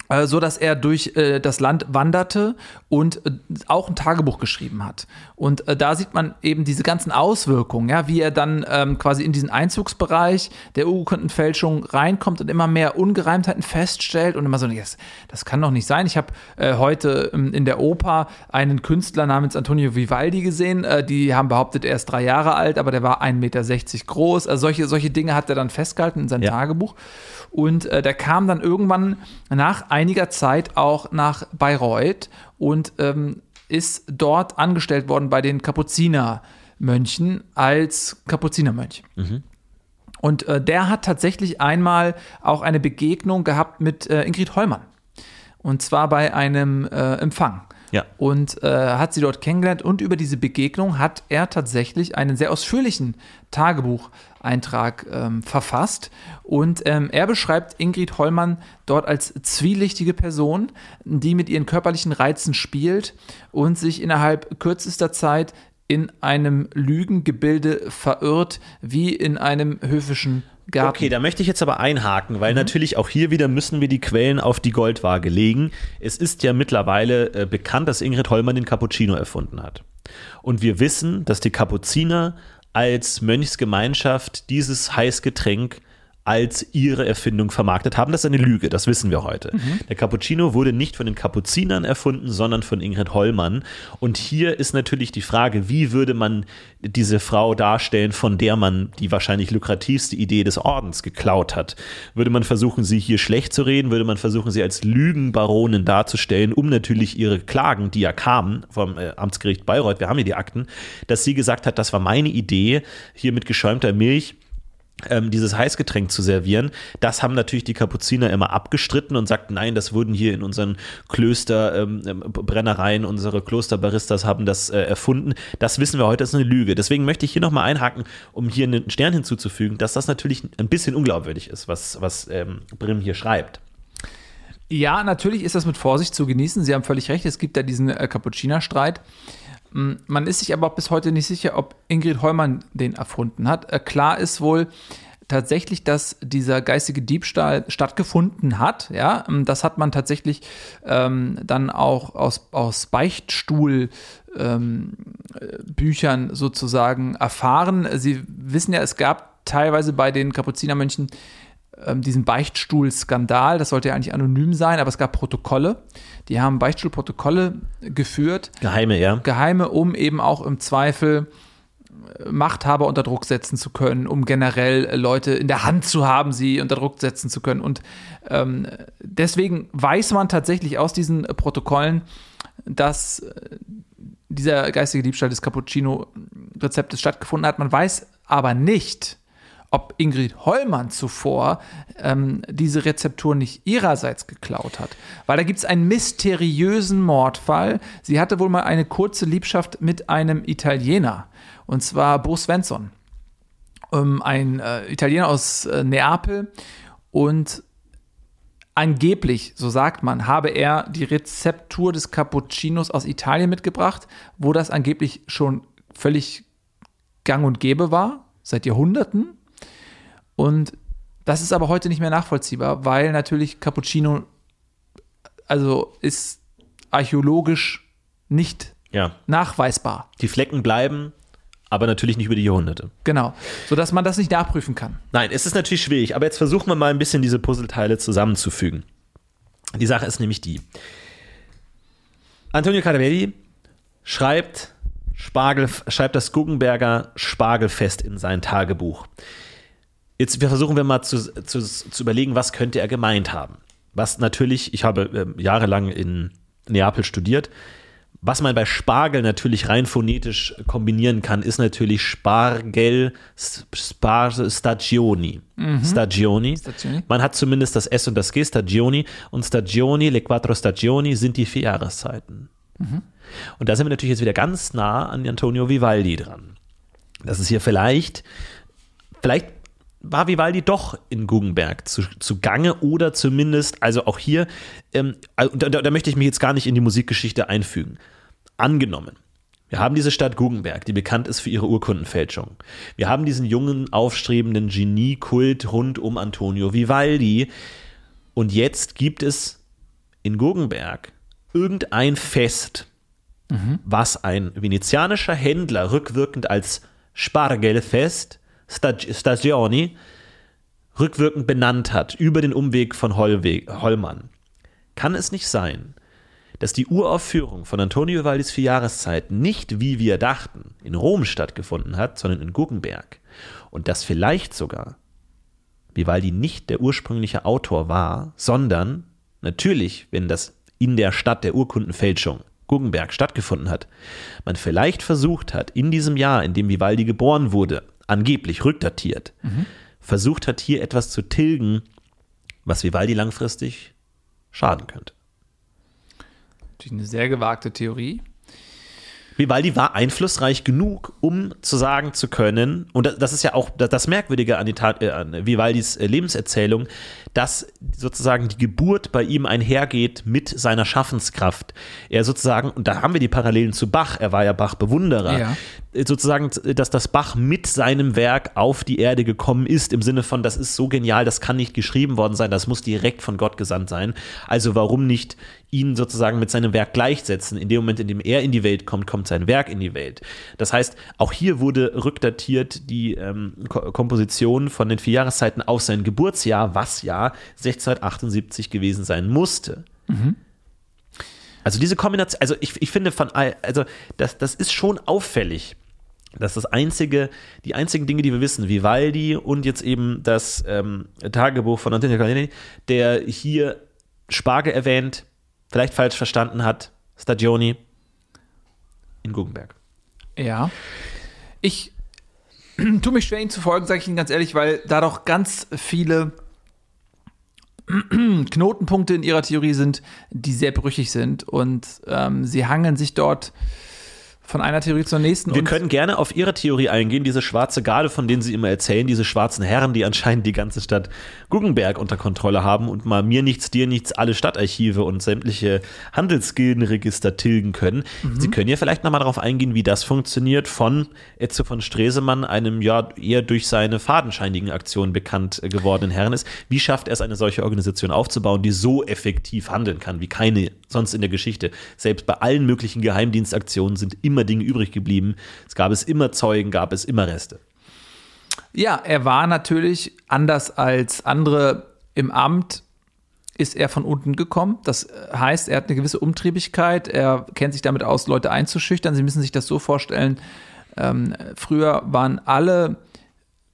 äh, so dass er durch äh, das Land wanderte und äh, auch ein Tagebuch geschrieben hat. Und äh, da sieht man eben diese ganzen Auswirkungen, ja, wie er dann ähm, quasi in diesen Einzugsbereich der Urkundenfälschung reinkommt und immer mehr Ungereimtheiten feststellt und immer so, yes, das kann doch nicht sein. Ich habe äh, heute ähm, in der Oper einen Künstler namens Antonio Vivaldi gesehen, äh, die haben behauptet, er ist drei Jahre alt, aber der war 1,60 Meter groß. Also solche, solche Dinge hat er dann festgehalten in seinem ja. Tagebuch. Und äh, der kam dann irgendwann nach einiger Zeit auch nach Bayreuth und ähm, ist dort angestellt worden bei den Kapuzinermönchen als Kapuzinermönch. Mhm. Und äh, der hat tatsächlich einmal auch eine Begegnung gehabt mit äh, Ingrid Hollmann. Und zwar bei einem äh, Empfang. Ja. Und äh, hat sie dort kennengelernt und über diese Begegnung hat er tatsächlich einen sehr ausführlichen Tagebucheintrag ähm, verfasst. Und ähm, er beschreibt Ingrid Hollmann dort als zwielichtige Person, die mit ihren körperlichen Reizen spielt und sich innerhalb kürzester Zeit in einem Lügengebilde verirrt, wie in einem höfischen Garten. Okay, da möchte ich jetzt aber einhaken, weil mhm. natürlich auch hier wieder müssen wir die Quellen auf die Goldwaage legen. Es ist ja mittlerweile äh, bekannt, dass Ingrid Hollmann den Cappuccino erfunden hat. Und wir wissen, dass die Kapuziner als Mönchsgemeinschaft dieses Heißgetränk als ihre Erfindung vermarktet haben. Das ist eine Lüge, das wissen wir heute. Mhm. Der Cappuccino wurde nicht von den Kapuzinern erfunden, sondern von Ingrid Hollmann. Und hier ist natürlich die Frage, wie würde man diese Frau darstellen, von der man die wahrscheinlich lukrativste Idee des Ordens geklaut hat? Würde man versuchen, sie hier schlecht zu reden? Würde man versuchen, sie als Lügenbaronin darzustellen, um natürlich ihre Klagen, die ja kamen vom äh, Amtsgericht Bayreuth, wir haben hier die Akten, dass sie gesagt hat, das war meine Idee, hier mit geschäumter Milch ähm, dieses Heißgetränk zu servieren. Das haben natürlich die Kapuziner immer abgestritten und sagten, nein, das wurden hier in unseren Klösterbrennereien, ähm, unsere Klosterbaristas haben das äh, erfunden. Das wissen wir heute, das ist eine Lüge. Deswegen möchte ich hier nochmal einhaken, um hier einen Stern hinzuzufügen, dass das natürlich ein bisschen unglaubwürdig ist, was, was ähm, Brim hier schreibt. Ja, natürlich ist das mit Vorsicht zu genießen. Sie haben völlig recht, es gibt da diesen äh, Cappucciner-Streit. Mm, man ist sich aber bis heute nicht sicher, ob Ingrid Heumann den erfunden hat. Äh, klar ist wohl tatsächlich, dass dieser geistige Diebstahl stattgefunden hat. Ja, mm, das hat man tatsächlich ähm, dann auch aus, aus Beichtstuhl ähm, Büchern sozusagen erfahren. Sie wissen ja, es gab teilweise bei den Kapuzinermönchen ähm, diesen Beichtstuhl-Skandal. Das sollte ja eigentlich anonym sein, aber es gab Protokolle. Die haben Beichtstuhlprotokolle geführt. Geheime, ja. Geheime, um eben auch im Zweifel äh, Machthaber unter Druck setzen zu können, um generell Leute in der Hand zu haben, sie unter Druck setzen zu können. Und ähm, deswegen weiß man tatsächlich aus diesen Protokollen, dass äh, dieser geistige Diebstahl des Cappuccino-Rezeptes stattgefunden hat. Man weiß aber nicht, ob Ingrid Hollmann zuvor ähm, diese Rezeptur nicht ihrerseits geklaut hat. Weil da gibt es einen mysteriösen Mordfall. Sie hatte wohl mal eine kurze Liebschaft mit einem Italiener, und zwar Bo Svensson, ähm, ein äh, Italiener aus äh, Neapel. Und angeblich, so sagt man, habe er die Rezeptur des Cappuccinos aus Italien mitgebracht, wo das angeblich schon völlig gang und gäbe war, seit Jahrhunderten. Und das ist aber heute nicht mehr nachvollziehbar, weil natürlich Cappuccino, also ist archäologisch nicht ja. nachweisbar. Die Flecken bleiben, aber natürlich nicht über die Jahrhunderte. Genau, sodass man das nicht nachprüfen kann. Nein, es ist natürlich schwierig, aber jetzt versuchen wir mal ein bisschen diese Puzzleteile zusammenzufügen. Die Sache ist nämlich die. Antonio Caravelli schreibt, Spargel, schreibt das Guggenberger Spargelfest in sein Tagebuch. Jetzt versuchen wir mal zu, zu, zu überlegen, was könnte er gemeint haben. Was natürlich, ich habe äh, jahrelang in Neapel studiert, was man bei Spargel natürlich rein phonetisch kombinieren kann, ist natürlich Spargel, Spar, Stagioni. Mhm. Stagioni. Stagioni. Man hat zumindest das S und das G, Stagioni. Und Stagioni, le quattro Stagioni sind die vier Jahreszeiten. Mhm. Und da sind wir natürlich jetzt wieder ganz nah an Antonio Vivaldi dran. Das ist hier vielleicht, vielleicht war Vivaldi doch in Guggenberg zu, zu Gange oder zumindest, also auch hier, ähm, also da, da möchte ich mich jetzt gar nicht in die Musikgeschichte einfügen. Angenommen, wir haben diese Stadt Guggenberg, die bekannt ist für ihre Urkundenfälschung. Wir haben diesen jungen, aufstrebenden Geniekult rund um Antonio Vivaldi. Und jetzt gibt es in Guggenberg irgendein Fest, mhm. was ein venezianischer Händler rückwirkend als Spargelfest Stagioni rückwirkend benannt hat, über den Umweg von Hollweg, Hollmann. Kann es nicht sein, dass die Uraufführung von Antonio Vivaldis vier Jahreszeiten nicht, wie wir dachten, in Rom stattgefunden hat, sondern in Guggenberg und dass vielleicht sogar Vivaldi nicht der ursprüngliche Autor war, sondern natürlich, wenn das in der Stadt der Urkundenfälschung Guggenberg stattgefunden hat, man vielleicht versucht hat, in diesem Jahr, in dem Vivaldi geboren wurde, angeblich rückdatiert, mhm. versucht hat, hier etwas zu tilgen, was Vivaldi langfristig schaden könnte. Natürlich eine sehr gewagte Theorie. Vivaldi war einflussreich genug, um zu sagen zu können, und das ist ja auch das Merkwürdige an, die Tat, äh, an Vivaldis äh, Lebenserzählung, dass sozusagen die Geburt bei ihm einhergeht mit seiner Schaffenskraft. Er sozusagen, und da haben wir die Parallelen zu Bach, er war ja Bach-Bewunderer, Ja. sozusagen, dass das Bach mit seinem Werk auf die Erde gekommen ist, im Sinne von, das ist so genial, das kann nicht geschrieben worden sein, das muss direkt von Gott gesandt sein. Also warum nicht ihn sozusagen mit seinem Werk gleichsetzen? In dem Moment, in dem er in die Welt kommt, kommt sein Werk in die Welt. Das heißt, auch hier wurde rückdatiert die ähm, Ko Komposition von den vier Jahreszeiten auf sein Geburtsjahr, was ja 1678 gewesen sein musste. Also diese Kombination, also ich, ich finde von, all- also das, das ist schon auffällig. dass das einzige, die einzigen Dinge, die wir wissen, Vivaldi und jetzt eben das ähm, Tagebuch von Antonio Carlini, der hier Spargel erwähnt, vielleicht falsch verstanden hat, Stagioni in Guggenberg. Ja. Ich tue mich schwer, Ihnen zu folgen, sage ich Ihnen ganz ehrlich, weil da doch ganz viele Knotenpunkte in Ihrer Theorie sind, die sehr brüchig sind. Und ähm, Sie hangeln sich dort von einer Theorie zur nächsten. Wir können gerne auf Ihre Theorie eingehen, diese schwarze Garde, von denen Sie immer erzählen, diese schwarzen Herren, die anscheinend die ganze Stadt Guggenberg unter Kontrolle haben und mal mir nichts, dir nichts, alle Stadtarchive und sämtliche Handelsgildenregister tilgen können. Sie können ja vielleicht nochmal darauf eingehen, wie das funktioniert von Etze von Stresemann, einem ja eher durch seine fadenscheinigen Aktionen bekannt äh, gewordenen Herren ist. Wie schafft er es, eine solche Organisation aufzubauen, die so effektiv handeln kann, wie keine sonst in der Geschichte? Selbst bei allen möglichen Geheimdienstaktionen sind immer Dinge übrig geblieben. Es gab es immer Zeugen, gab es immer Reste. Ja, er war natürlich anders als andere im Amt, ist er von unten gekommen. Das heißt, er hat eine gewisse Umtriebigkeit, er kennt sich damit aus, Leute einzuschüchtern. Sie müssen sich das so vorstellen, ähm, früher waren alle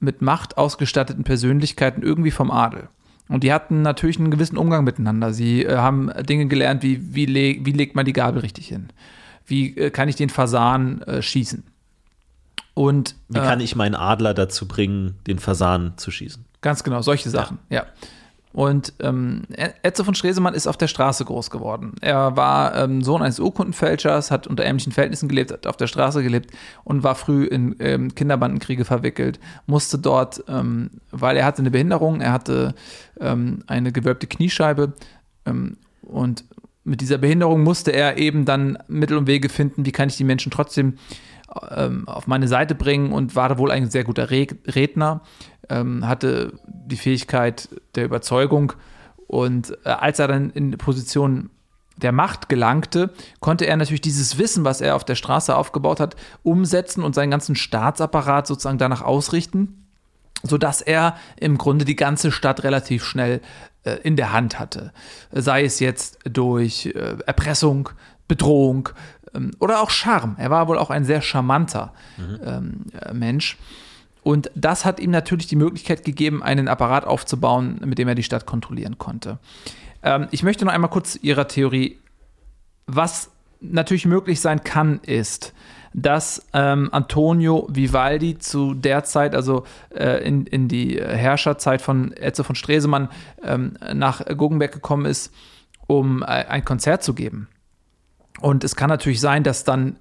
mit Macht ausgestatteten Persönlichkeiten irgendwie vom Adel. Und die hatten natürlich einen gewissen Umgang miteinander. Sie äh, haben Dinge gelernt, wie, wie, le wie legt man die Gabel richtig hin? Wie äh, kann ich den Fasan äh, schießen? Und Wie äh, kann ich meinen Adler dazu bringen, den Fasan zu schießen? Ganz genau, solche Sachen, ja. Und ähm, Etze von Stresemann ist auf der Straße groß geworden. Er war ähm, Sohn eines Urkundenfälschers, hat unter ärmlichen Verhältnissen gelebt, hat auf der Straße gelebt und war früh in ähm, Kinderbandenkriege verwickelt. Musste dort, ähm, weil er hatte eine Behinderung, er hatte ähm, eine gewölbte Kniescheibe ähm, und mit dieser Behinderung musste er eben dann Mittel und Wege finden, wie kann ich die Menschen trotzdem ähm, auf meine Seite bringen und war wohl ein sehr guter Re Redner, ähm, hatte die Fähigkeit der Überzeugung und äh, als er dann in Position der Macht gelangte, konnte er natürlich dieses Wissen, was er auf der Straße aufgebaut hat, umsetzen und seinen ganzen Staatsapparat sozusagen danach ausrichten, sodass er im Grunde die ganze Stadt relativ schnell in der Hand hatte. Sei es jetzt durch äh, Erpressung, Bedrohung ähm, oder auch Charme. Er war wohl auch ein sehr charmanter ähm, äh, Mensch. Und das hat ihm natürlich die Möglichkeit gegeben, einen Apparat aufzubauen, mit dem er die Stadt kontrollieren konnte. Ähm, ich möchte noch einmal kurz zu Ihrer Theorie. Was natürlich möglich sein kann, ist, dass ähm, Antonio Vivaldi zu der Zeit, also äh, in, in die Herrscherzeit von Etze von Stresemann, ähm, nach Guggenberg gekommen ist, um äh, ein Konzert zu geben. Und es kann natürlich sein, dass dann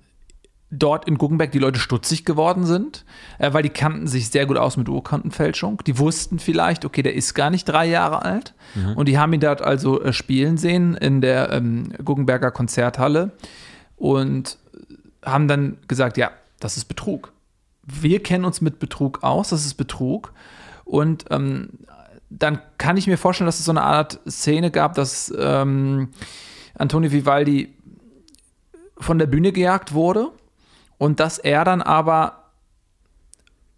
dort in Guggenberg die Leute stutzig geworden sind, äh, weil die kannten sich sehr gut aus mit Urkundenfälschung. Die wussten vielleicht, okay, der ist gar nicht drei Jahre alt. Und die haben ihn dort also äh, spielen sehen in der ähm, Guggenberger Konzerthalle und haben dann gesagt, ja, das ist Betrug. Wir kennen uns mit Betrug aus, das ist Betrug. Und ähm, dann kann ich mir vorstellen, dass es so eine Art Szene gab, dass ähm, Antonio Vivaldi von der Bühne gejagt wurde und dass er dann aber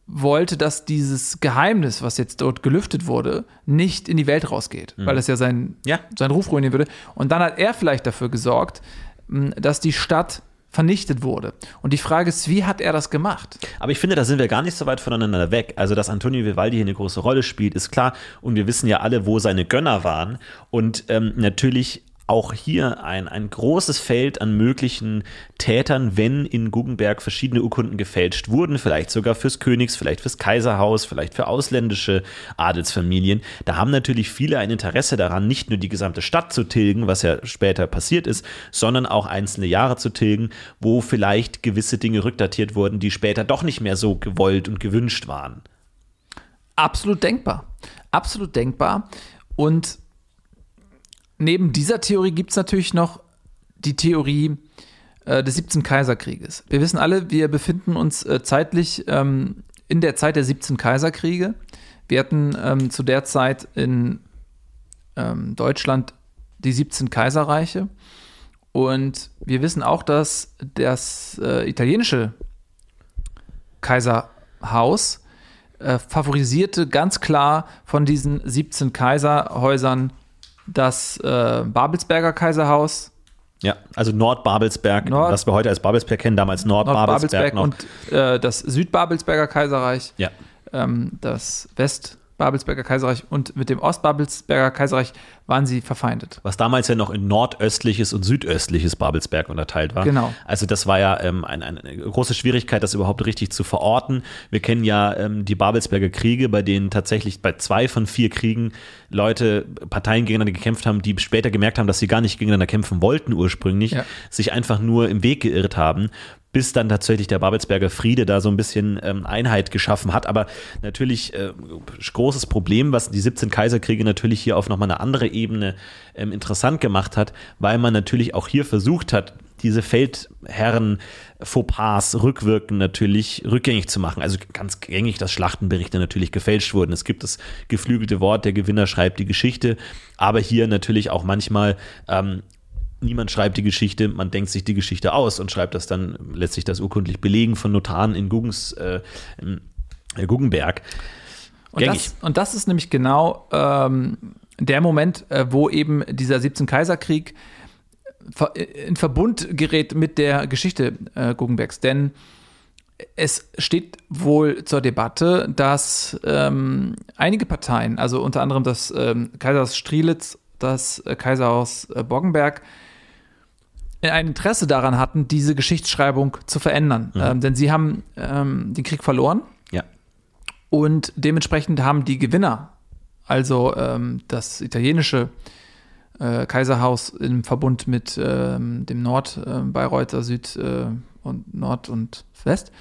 wollte, dass dieses Geheimnis, was jetzt dort gelüftet wurde, nicht in die Welt rausgeht, weil das ja sein, Ja. seinen Ruf ruinieren würde. Und dann hat er vielleicht dafür gesorgt, mh, dass die Stadt vernichtet wurde. Und die Frage ist, wie hat er das gemacht? Aber ich finde, da sind wir gar nicht so weit voneinander weg. Also, dass Antonio Vivaldi hier eine große Rolle spielt, ist klar. Und wir wissen ja alle, wo seine Gönner waren. Und ähm, natürlich auch hier ein, ein großes Feld an möglichen Tätern, wenn in Guggenberg verschiedene Urkunden gefälscht wurden, vielleicht sogar fürs Königs, vielleicht fürs Kaiserhaus, vielleicht für ausländische Adelsfamilien. Da haben natürlich viele ein Interesse daran, nicht nur die gesamte Stadt zu tilgen, was ja später passiert ist, sondern auch einzelne Jahre zu tilgen, wo vielleicht gewisse Dinge rückdatiert wurden, die später doch nicht mehr so gewollt und gewünscht waren. Absolut denkbar. Absolut denkbar. Und neben dieser Theorie gibt es natürlich noch die Theorie äh, des 17 Kaiserkrieges. Wir wissen alle, wir befinden uns äh, zeitlich ähm, in der Zeit der 17 Kaiserkriege. Wir hatten ähm, zu der Zeit in ähm, Deutschland die 17 Kaiserreiche. Und wir wissen auch, dass das äh, italienische Kaiserhaus äh, favorisierte ganz klar von diesen 17 Kaiserhäusern das äh, Babelsberger Kaiserhaus. Ja, also Nordbabelsberg, Nord was wir heute als Babelsberg kennen, damals Nordbabelsberg Nord und äh, das Südbabelsberger Kaiserreich. Ja. Ähm, das West Babelsberger Kaiserreich und mit dem Ostbabelsberger Kaiserreich waren sie verfeindet. Was damals ja noch in nordöstliches und südöstliches Babelsberg unterteilt war. Genau. Also das war ja ähm, eine, eine, große Schwierigkeit, das überhaupt richtig zu verorten. Wir kennen ja ähm, die Babelsberger Kriege, bei denen tatsächlich bei zwei von vier Kriegen Leute, Parteien gegeneinander gekämpft haben, die später gemerkt haben, dass sie gar nicht gegeneinander kämpfen wollten ursprünglich, ja. sich einfach nur im Weg geirrt haben bis dann tatsächlich der Babelsberger Friede da so ein bisschen ähm, Einheit geschaffen hat. Aber natürlich äh, großes Problem, was die 17 Kaiserkriege natürlich hier auf nochmal eine andere Ebene ähm, interessant gemacht hat, weil man natürlich auch hier versucht hat, diese Feldherren Fauxpas rückwirkend natürlich rückgängig zu machen. Also ganz gängig, dass Schlachtenberichte natürlich gefälscht wurden. Es gibt das geflügelte Wort, der Gewinner schreibt die Geschichte, aber hier natürlich auch manchmal ähm, niemand schreibt die Geschichte, man denkt sich die Geschichte aus und schreibt das dann, lässt sich das urkundlich belegen von Notaren in Guggens, äh, äh, Guggenberg. Und das, und das, ist nämlich genau ähm, der Moment, äh, wo eben dieser 17 Kaiserkrieg in Verbund gerät mit der Geschichte äh, Guggenbergs. Denn es steht wohl zur Debatte, dass ähm, einige Parteien, also unter anderem das ähm, Kaiserhaus Strelitz, das äh, Kaiserhaus äh, Boggenberg, ein Interesse daran hatten, diese Geschichtsschreibung zu verändern. Mhm. Ähm, denn sie haben ähm, den Krieg verloren. Ja. Und dementsprechend haben die Gewinner, also ähm, das italienische äh, Kaiserhaus im Verbund mit ähm, dem Nord-Bayreuther äh, Süd äh, und Nord und West,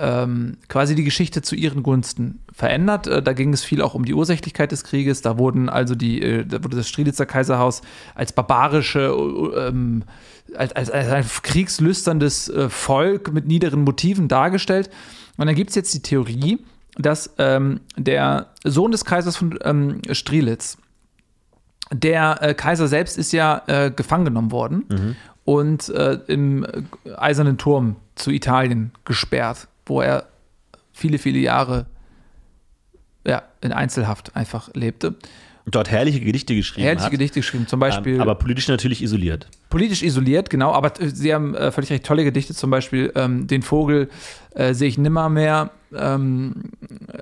ähm, quasi die Geschichte zu ihren Gunsten verändert. Äh, da ging es viel auch um die Ursächlichkeit des Krieges. Da wurden also die, äh, da wurde das Strelitzer Kaiserhaus als barbarische, äh, ähm, als, als, als, ein kriegslüsterndes äh, Volk mit niederen Motiven dargestellt. Und dann gibt es jetzt die Theorie, dass ähm, der Sohn des Kaisers von ähm, Strelitz, der äh, Kaiser selbst ist ja äh, gefangen genommen worden mhm. und im Eisernen Turm zu Italien gesperrt wo er viele, viele Jahre ja, in Einzelhaft einfach lebte. Und dort herrliche Gedichte geschrieben herrliche hat. Gedichte geschrieben, zum Beispiel. Ähm, aber politisch natürlich isoliert. Politisch isoliert, genau. Aber sie haben äh, völlig recht tolle Gedichte, zum Beispiel ähm, Den Vogel äh, sehe ich nimmer mehr, ähm,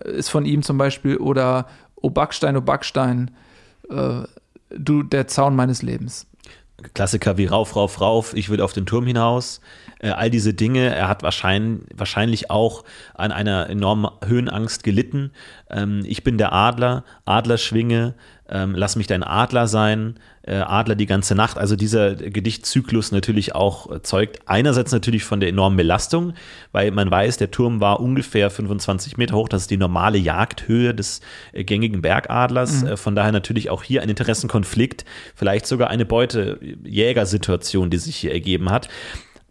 ist von ihm zum Beispiel. Oder O Backstein, O Backstein, äh, du der Zaun meines Lebens. Klassiker wie Rauf, Rauf, Rauf, ich will auf den Turm hinaus. Äh, all diese Dinge. Er hat wahrscheinlich, wahrscheinlich auch an einer enormen Höhenangst gelitten. Ähm, ich bin der Adler, Adlerschwinge, ähm, lass mich dein Adler sein, äh, Adler die ganze Nacht. Also dieser Gedichtzyklus natürlich auch äh, zeugt einerseits natürlich von der enormen Belastung, weil man weiß, der Turm war ungefähr 25 Meter hoch. Das ist die normale Jagdhöhe des äh, gängigen Bergadlers. Mhm. Äh, von daher natürlich auch hier ein Interessenkonflikt, vielleicht sogar eine Beutejägersituation, die sich hier ergeben hat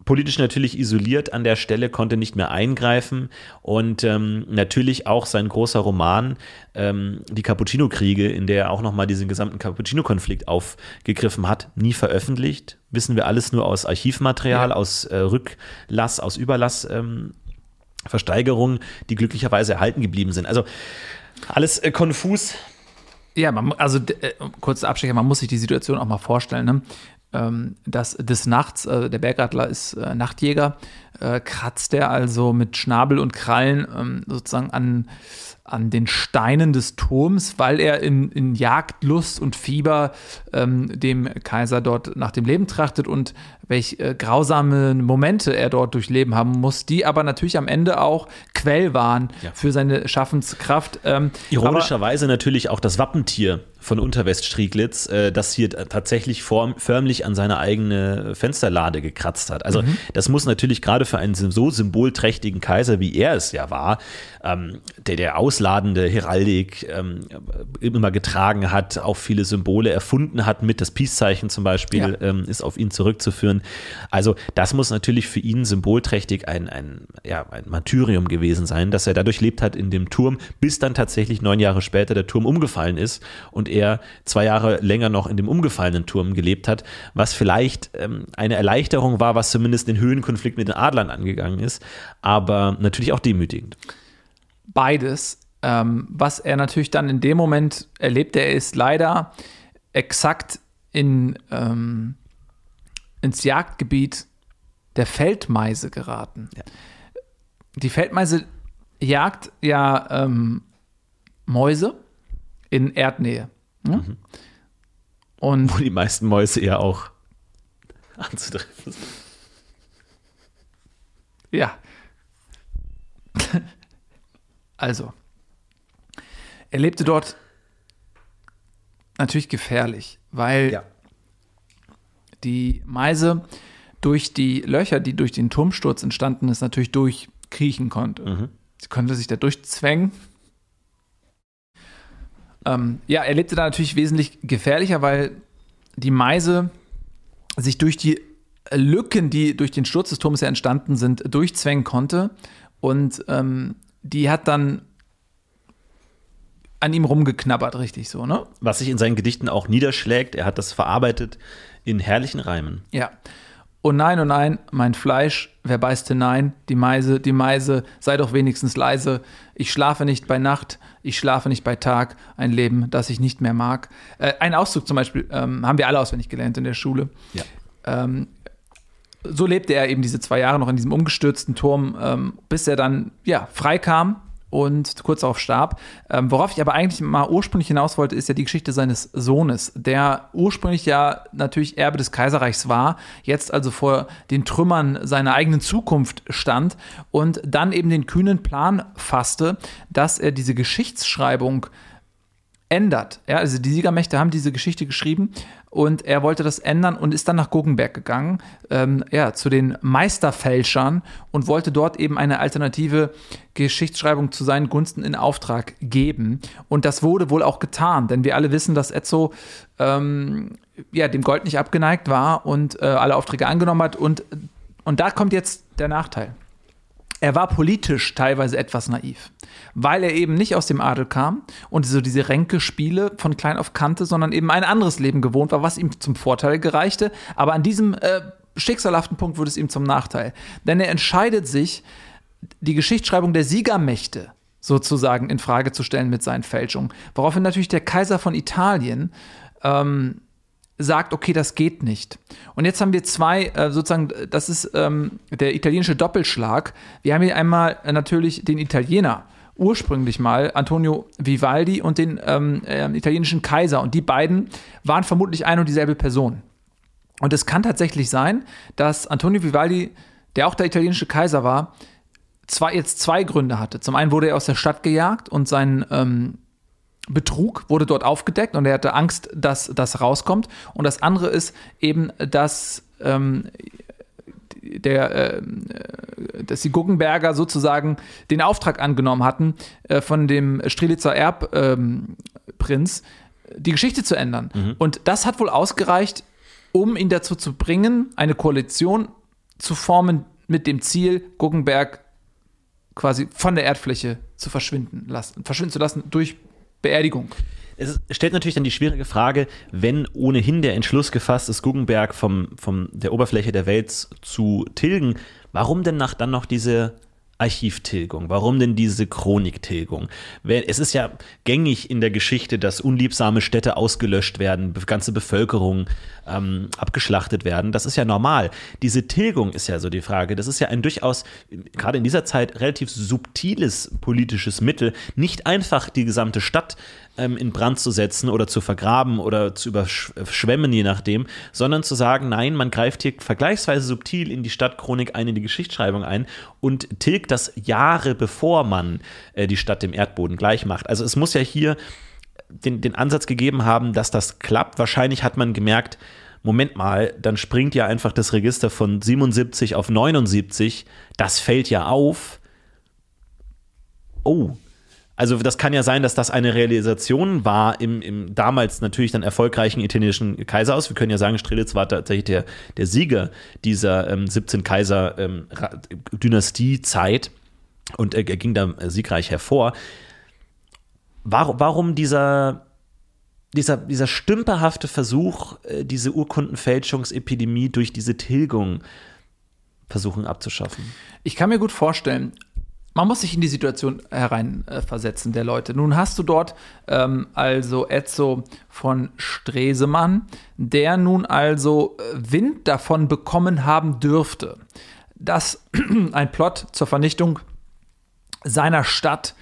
politisch natürlich isoliert an der Stelle, konnte nicht mehr eingreifen und ähm, natürlich auch sein großer Roman, ähm, die Cappuccino-Kriege, in der er auch nochmal diesen gesamten Cappuccino-Konflikt aufgegriffen hat, nie veröffentlicht. Wissen wir alles nur aus Archivmaterial, ja. aus äh, Rücklass, aus Überlass. Ähm, Versteigerungen, die glücklicherweise erhalten geblieben sind. Also alles äh, konfus. Ja, man, also äh, kurzer Abstecher, man muss sich die Situation auch mal vorstellen. Ne? Ähm, dass des Nachts, äh, der Bergadler ist äh, Nachtjäger, äh, kratzt er also mit Schnabel und Krallen ähm, sozusagen an, an den Steinen des Turms, weil er in, in Jagdlust und Fieber ähm, dem Kaiser dort nach dem Leben trachtet und welch äh, grausame Momente er dort durchleben haben muss, die aber natürlich am Ende auch Quell waren Ja. für seine Schaffenskraft. Ähm, Ironischerweise natürlich auch das Wappentier von Unterweststrieglitz, äh, das hier tatsächlich form, förmlich an seine eigene Fensterlade gekratzt hat. Also das muss natürlich gerade für einen so symbolträchtigen Kaiser, wie er es ja war, ähm, der der ausladende Heraldik ähm, immer getragen hat, auch viele Symbole erfunden hat, mit das Peace-Zeichen zum Beispiel Ja. ähm, ist auf ihn zurückzuführen. Also das muss natürlich für ihn symbolträchtig ein, ein, ja, ein Martyrium gewesen sein, dass er dadurch lebt hat in dem Turm, bis dann tatsächlich neun Jahre später der Turm umgefallen ist und er zwei Jahre länger noch in dem umgefallenen Turm gelebt hat, was vielleicht ähm, eine Erleichterung war, was zumindest den Höhenkonflikt mit den Adlern angegangen ist, aber natürlich auch demütigend. beides. Ähm, was er natürlich dann in dem Moment erlebt, er ist leider exakt in, ähm, ins Jagdgebiet der Feldmeise geraten. Ja. Die Feldmeise jagt ja ähm, Mäuse in Erdnähe. Ne? Und Wo die meisten Mäuse ja auch anzutreffen sind. Ja. Also, er lebte dort natürlich gefährlich, weil die Meise durch die Löcher, die durch den Turmsturz entstanden ist, natürlich durchkriechen konnte. Sie konnte sich da durchzwängen. Ähm, ja, er lebte da natürlich wesentlich gefährlicher, weil die Meise sich durch die Lücken, die durch den Sturz des Turmes ja entstanden sind, durchzwängen konnte. Und ähm, die hat dann an ihm rumgeknabbert, richtig so, ne? Was sich in seinen Gedichten auch niederschlägt, er hat das verarbeitet in herrlichen Reimen. Ja. Oh nein, oh nein, mein Fleisch, wer beißt hinein? Die Meise, die Meise, sei doch wenigstens leise. Ich schlafe nicht bei Nacht, ich schlafe nicht bei Tag. Ein Leben, das ich nicht mehr mag. Äh, ein Auszug zum Beispiel ähm, haben wir alle auswendig gelernt in der Schule. Ja. Ähm, so lebte er eben diese zwei Jahre noch in diesem umgestürzten Turm, ähm, bis er dann ja freikam und kurz darauf starb. Ähm, worauf ich aber eigentlich mal ursprünglich hinaus wollte, ist ja die Geschichte seines Sohnes, der ursprünglich ja natürlich Erbe des Kaiserreichs war, jetzt also vor den Trümmern seiner eigenen Zukunft stand und dann eben den kühnen Plan fasste, dass er diese Geschichtsschreibung ändert. Ja, also die Siegermächte haben diese Geschichte geschrieben und er wollte das ändern und ist dann nach Guggenberg gegangen, ähm, ja, zu den Meisterfälschern und wollte dort eben eine alternative Geschichtsschreibung zu seinen Gunsten in Auftrag geben. Und das wurde wohl auch getan, denn wir alle wissen, dass Etzo ähm, ja, dem Gold nicht abgeneigt war und äh, alle Aufträge angenommen hat. Und, und da kommt jetzt der Nachteil. Er war politisch teilweise etwas naiv, weil er eben nicht aus dem Adel kam und so diese Ränkespiele von klein auf kannte, sondern eben ein anderes Leben gewohnt war, was ihm zum Vorteil gereichte. Aber an diesem äh, schicksalhaften Punkt wurde es ihm zum Nachteil. Denn er entscheidet sich, die Geschichtsschreibung der Siegermächte sozusagen in Frage zu stellen mit seinen Fälschungen. Woraufhin natürlich der Kaiser von Italien ähm, sagt, okay, das geht nicht. Und jetzt haben wir zwei, äh, sozusagen, das ist ähm, der italienische Doppelschlag. Wir haben hier einmal äh, natürlich den Italiener, ursprünglich mal Antonio Vivaldi und den ähm, äh, italienischen Kaiser. Und die beiden waren vermutlich ein und dieselbe Person. Und es kann tatsächlich sein, dass Antonio Vivaldi, der auch der italienische Kaiser war, zwei, jetzt zwei Gründe hatte. Zum einen wurde er aus der Stadt gejagt und sein ähm, Betrug wurde dort aufgedeckt und er hatte Angst, dass das rauskommt. Und das andere ist eben, dass ähm, der, äh, dass die Guggenberger sozusagen den Auftrag angenommen hatten, äh, von dem Strelitzer Erbprinz die Geschichte zu ändern. Und das hat wohl ausgereicht, um ihn dazu zu bringen, eine Koalition zu formen mit dem Ziel, Guggenberg quasi von der Erdfläche zu verschwinden lassen, verschwinden zu lassen durch Beerdigung. Es stellt natürlich dann die schwierige Frage, wenn ohnehin der Entschluss gefasst ist, Guggenberg vom, vom der Oberfläche der Welt zu tilgen, warum denn nach, dann noch diese Archivtilgung? Warum denn diese Chroniktilgung? Es ist ja gängig in der Geschichte, dass unliebsame Städte ausgelöscht werden, ganze Bevölkerung ähm, abgeschlachtet werden. Das ist ja normal. Diese Tilgung ist ja so die Frage. Das ist ja ein durchaus, gerade in dieser Zeit, relativ subtiles politisches Mittel. Nicht einfach die gesamte Stadt ähm, in Brand zu setzen oder zu vergraben oder zu überschwemmen, je nachdem, sondern zu sagen, nein, man greift hier vergleichsweise subtil in die Stadtchronik ein, in die Geschichtsschreibung ein und tilgt das Jahre bevor man äh, die Stadt dem Erdboden gleich macht. Also es muss ja hier den, den Ansatz gegeben haben, dass das klappt. Wahrscheinlich hat man gemerkt, Moment mal, dann springt ja einfach das Register von 77 auf 79. Das fällt ja auf. Oh, also das kann ja sein, dass das eine Realisation war im, im damals natürlich dann erfolgreichen italienischen Kaiserhaus. Wir können ja sagen, Strelitz war tatsächlich der, der Sieger dieser ähm, 17 Kaiser-Dynastie-Zeit ähm, und er, er, ging da siegreich hervor. Warum, warum dieser, dieser, dieser stümperhafte Versuch, äh, diese Urkundenfälschungsepidemie durch diese Tilgung versuchen abzuschaffen? Ich kann mir gut vorstellen, man muss sich in die Situation hereinversetzen der Leute. Nun hast du dort ähm, also Etzo von Stresemann, der nun also äh, Wind davon bekommen haben dürfte, dass ein Plot zur Vernichtung seiner Stadt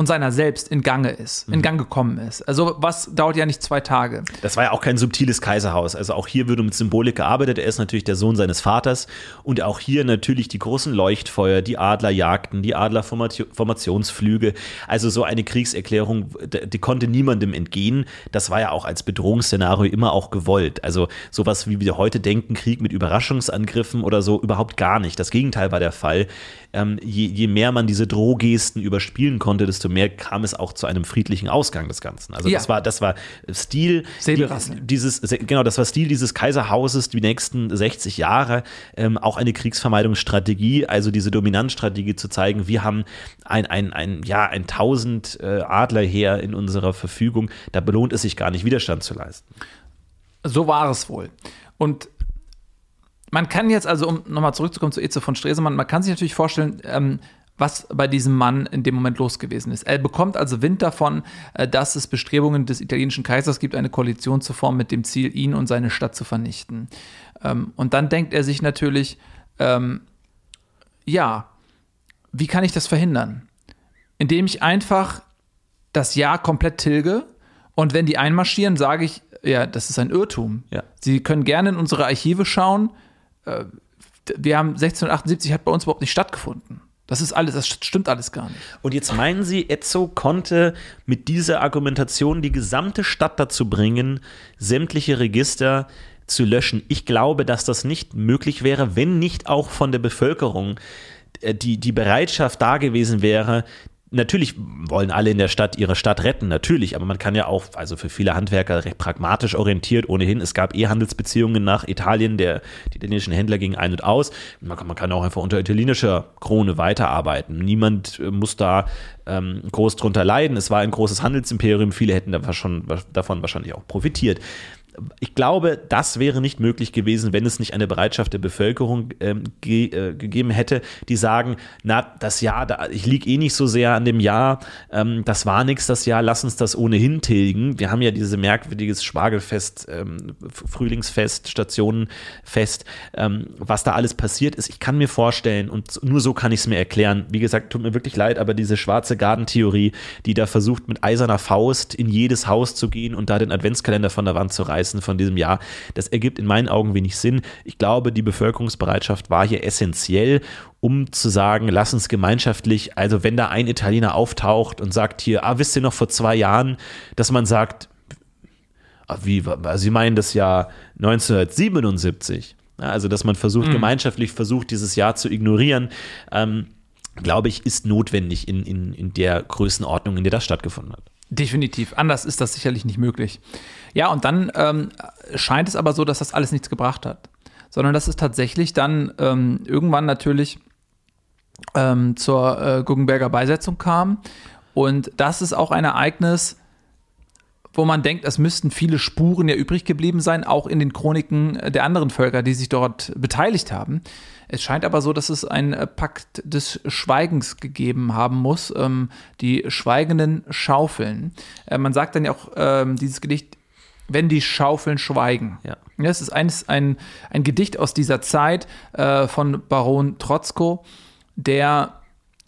und seiner selbst in Gange ist, in mhm. Gang gekommen ist. Also was dauert ja nicht zwei Tage. Das war ja auch kein subtiles Kaiserhaus. Also auch hier würde mit Symbolik gearbeitet. Er ist natürlich der Sohn seines Vaters und auch hier natürlich die großen Leuchtfeuer, die Adlerjagden, die Adlerformationsflüge. Also so eine Kriegserklärung, die konnte niemandem entgehen. Das war ja auch als Bedrohungsszenario immer auch gewollt. Also sowas wie wir heute denken, Krieg mit Überraschungsangriffen oder so, überhaupt gar nicht. Das Gegenteil war der Fall. Ähm, je, je mehr man diese Drohgesten überspielen konnte, desto mehr kam es auch zu einem friedlichen Ausgang des Ganzen. Also ja. das war, das war Stil die, dieses, genau, das war Stil dieses Kaiserhauses die nächsten 60 Jahre, ähm, auch eine Kriegsvermeidungsstrategie, also diese Dominanzstrategie zu zeigen, wir haben ein, ein, ein, ja, ein 1000 äh, Adlerheer in unserer Verfügung, da belohnt es sich gar nicht, Widerstand zu leisten. So war es wohl. Und man kann jetzt also, um nochmal zurückzukommen zu Eze von Stresemann, man kann sich natürlich vorstellen, ähm, was bei diesem Mann in dem Moment los gewesen ist. Er bekommt also Wind davon, äh, dass es Bestrebungen des italienischen Kaisers gibt, eine Koalition zu formen mit dem Ziel, ihn und seine Stadt zu vernichten. Ähm, und dann denkt er sich natürlich, ähm, ja, wie kann ich das verhindern? Indem ich einfach das Jahr komplett tilge und wenn die einmarschieren, sage ich, ja, das ist ein Irrtum. Ja. Sie können gerne in unsere Archive schauen. Äh, wir haben 1678 hat bei uns überhaupt nicht stattgefunden. Das ist alles, das stimmt alles gar nicht. Und jetzt meinen Sie, Etzo konnte mit dieser Argumentation die gesamte Stadt dazu bringen, sämtliche Register zu löschen? Ich glaube, dass das nicht möglich wäre, wenn nicht auch von der Bevölkerung äh, die, die Bereitschaft da gewesen wäre, natürlich wollen alle in der Stadt ihre Stadt retten, natürlich, aber man kann ja auch, also für viele Handwerker recht pragmatisch orientiert, ohnehin, es gab eh Handelsbeziehungen nach Italien, der, die italienischen Händler gingen ein und aus, man kann, man kann auch einfach unter italienischer Krone weiterarbeiten, niemand äh, muss da ähm, groß drunter leiden, es war ein großes Handelsimperium, viele hätten davon, davon wahrscheinlich auch profitiert ich glaube, das wäre nicht möglich gewesen, wenn es nicht eine Bereitschaft der Bevölkerung ähm, ge äh, gegeben hätte, die sagen, na, das Jahr, da, ich liege eh nicht so sehr an dem Jahr, ähm, das war nichts das Jahr, lass uns das ohnehin tilgen. Wir haben ja dieses merkwürdiges Spargelfest, ähm, Frühlingsfest, Stationenfest, ähm, was da alles passiert ist. Ich kann mir vorstellen, und nur so kann ich es mir erklären, wie gesagt, tut mir wirklich leid, aber diese schwarze Gartentheorie, die da versucht, mit eiserner Faust in jedes Haus zu gehen und da den Adventskalender von der Wand zu reißen, Ereignissen von diesem Jahr. Das ergibt in meinen Augen wenig Sinn. Ich glaube, die Bevölkerungsbereitschaft war hier essentiell, um zu sagen, lass uns gemeinschaftlich, also wenn da ein Italiener auftaucht und sagt hier, ah, wisst ihr noch vor zwei Jahren, dass man sagt, ah, wie, Sie meinen das Jahr 1977? Also, dass man versucht, mhm. gemeinschaftlich versucht, dieses Jahr zu ignorieren, ähm, glaube ich, ist notwendig in, in, in der Größenordnung, in der das stattgefunden hat. Definitiv. Anders ist das sicherlich nicht möglich. Ja, und dann ähm, scheint es aber so, dass das alles nichts gebracht hat. Sondern dass es tatsächlich dann ähm, irgendwann natürlich ähm, zur äh, Guggenberger Beisetzung kam. Und das ist auch ein Ereignis, wo man denkt, es müssten viele Spuren ja übrig geblieben sein, auch in den Chroniken der anderen Völker, die sich dort beteiligt haben. Es scheint aber so, dass es einen Pakt des Schweigens gegeben haben muss, ähm, die schweigenden Schaufeln. Äh, man sagt dann ja auch, ähm, dieses Gedicht, wenn die Schaufeln schweigen. Ja. Es ist eines, ein, ein Gedicht aus dieser Zeit äh, von Baron Trotzko, der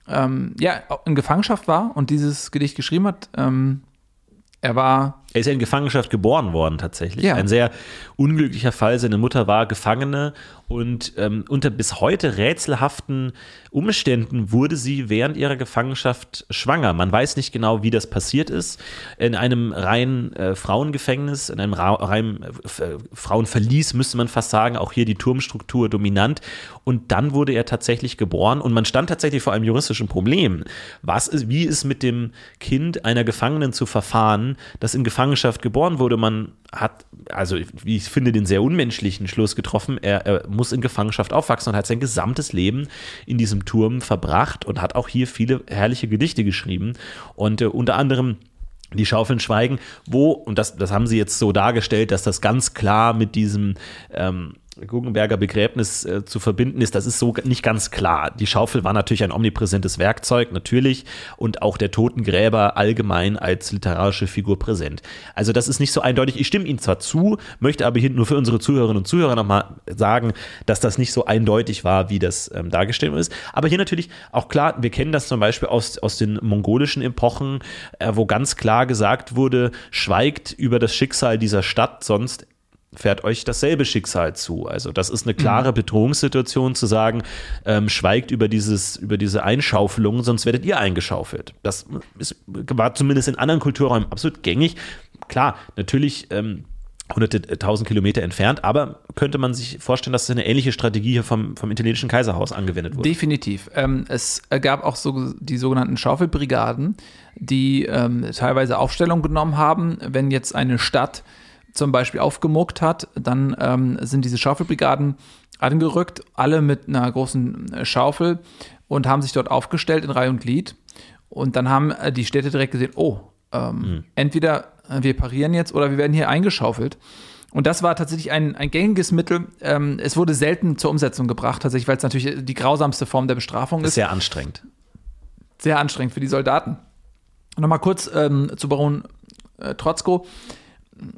ähm, ja, in Gefangenschaft war und dieses Gedicht geschrieben hat. Ähm, er war. Er ist ja in Gefangenschaft geboren worden, tatsächlich. Ja. Ein sehr unglücklicher Fall. Seine Mutter war Gefangene und ähm, unter bis heute rätselhaften Umständen wurde sie während ihrer Gefangenschaft schwanger. Man weiß nicht genau, wie das passiert ist. In einem reinen äh, Frauengefängnis, in einem Ra reinen äh, Frauenverlies, müsste man fast sagen, auch hier die Turmstruktur dominant. Und dann wurde er tatsächlich geboren und man stand tatsächlich vor einem juristischen Problem. Was ist, wie ist mit dem Kind einer Gefangenen zu verfahren, das in Gefangenschaft geboren wurde? Man hat, also wie ich finde, den sehr unmenschlichen Schluss getroffen. Er, er muss in Gefangenschaft aufwachsen und hat sein gesamtes Leben in diesem Turm verbracht und hat auch hier viele herrliche Gedichte geschrieben. Und äh, unter anderem die Schaufeln schweigen, wo, und das, das haben sie jetzt so dargestellt, dass das ganz klar mit diesem ähm, Guggenberger Begräbnis äh, zu verbinden ist, das ist so nicht ganz klar. Die Schaufel war natürlich ein omnipräsentes Werkzeug, natürlich, und auch der Totengräber allgemein als literarische Figur präsent. Also das ist nicht so eindeutig. Ich stimme Ihnen zwar zu, möchte aber hier nur für unsere Zuhörerinnen und Zuhörer nochmal sagen, dass das nicht so eindeutig war, wie das ähm, dargestellt ist. Aber hier natürlich auch klar, wir kennen das zum Beispiel aus, aus den mongolischen Epochen, äh, wo ganz klar gesagt wurde, schweigt über das Schicksal dieser Stadt, sonst fährt euch dasselbe Schicksal zu. Also das ist eine klare Mhm. Bedrohungssituation zu sagen, ähm, schweigt über, dieses, über diese Einschaufelung, sonst werdet ihr eingeschaufelt. Das ist, war zumindest in anderen Kulturräumen absolut gängig. Klar, natürlich ähm, hunderte, äh, tausend Kilometer entfernt, aber könnte man sich vorstellen, dass eine ähnliche Strategie hier vom, vom italienischen Kaiserhaus angewendet wurde. Definitiv. Ähm, es gab auch so die sogenannten Schaufelbrigaden, die ähm, teilweise Aufstellung genommen haben, wenn jetzt eine Stadt zum Beispiel aufgemuckt hat, dann ähm, sind diese Schaufelbrigaden angerückt, alle mit einer großen äh, Schaufel und haben sich dort aufgestellt in Reihe und Glied. Und dann haben äh, die Städte direkt gesehen, oh, ähm, entweder äh, wir parieren jetzt oder wir werden hier eingeschaufelt. Und das war tatsächlich ein, ein gängiges Mittel. Ähm, es wurde selten zur Umsetzung gebracht, tatsächlich, weil es natürlich die grausamste Form der Bestrafung ist sehr anstrengend. Sehr anstrengend für die Soldaten. Nochmal kurz ähm, zu Baron äh, Trotzko.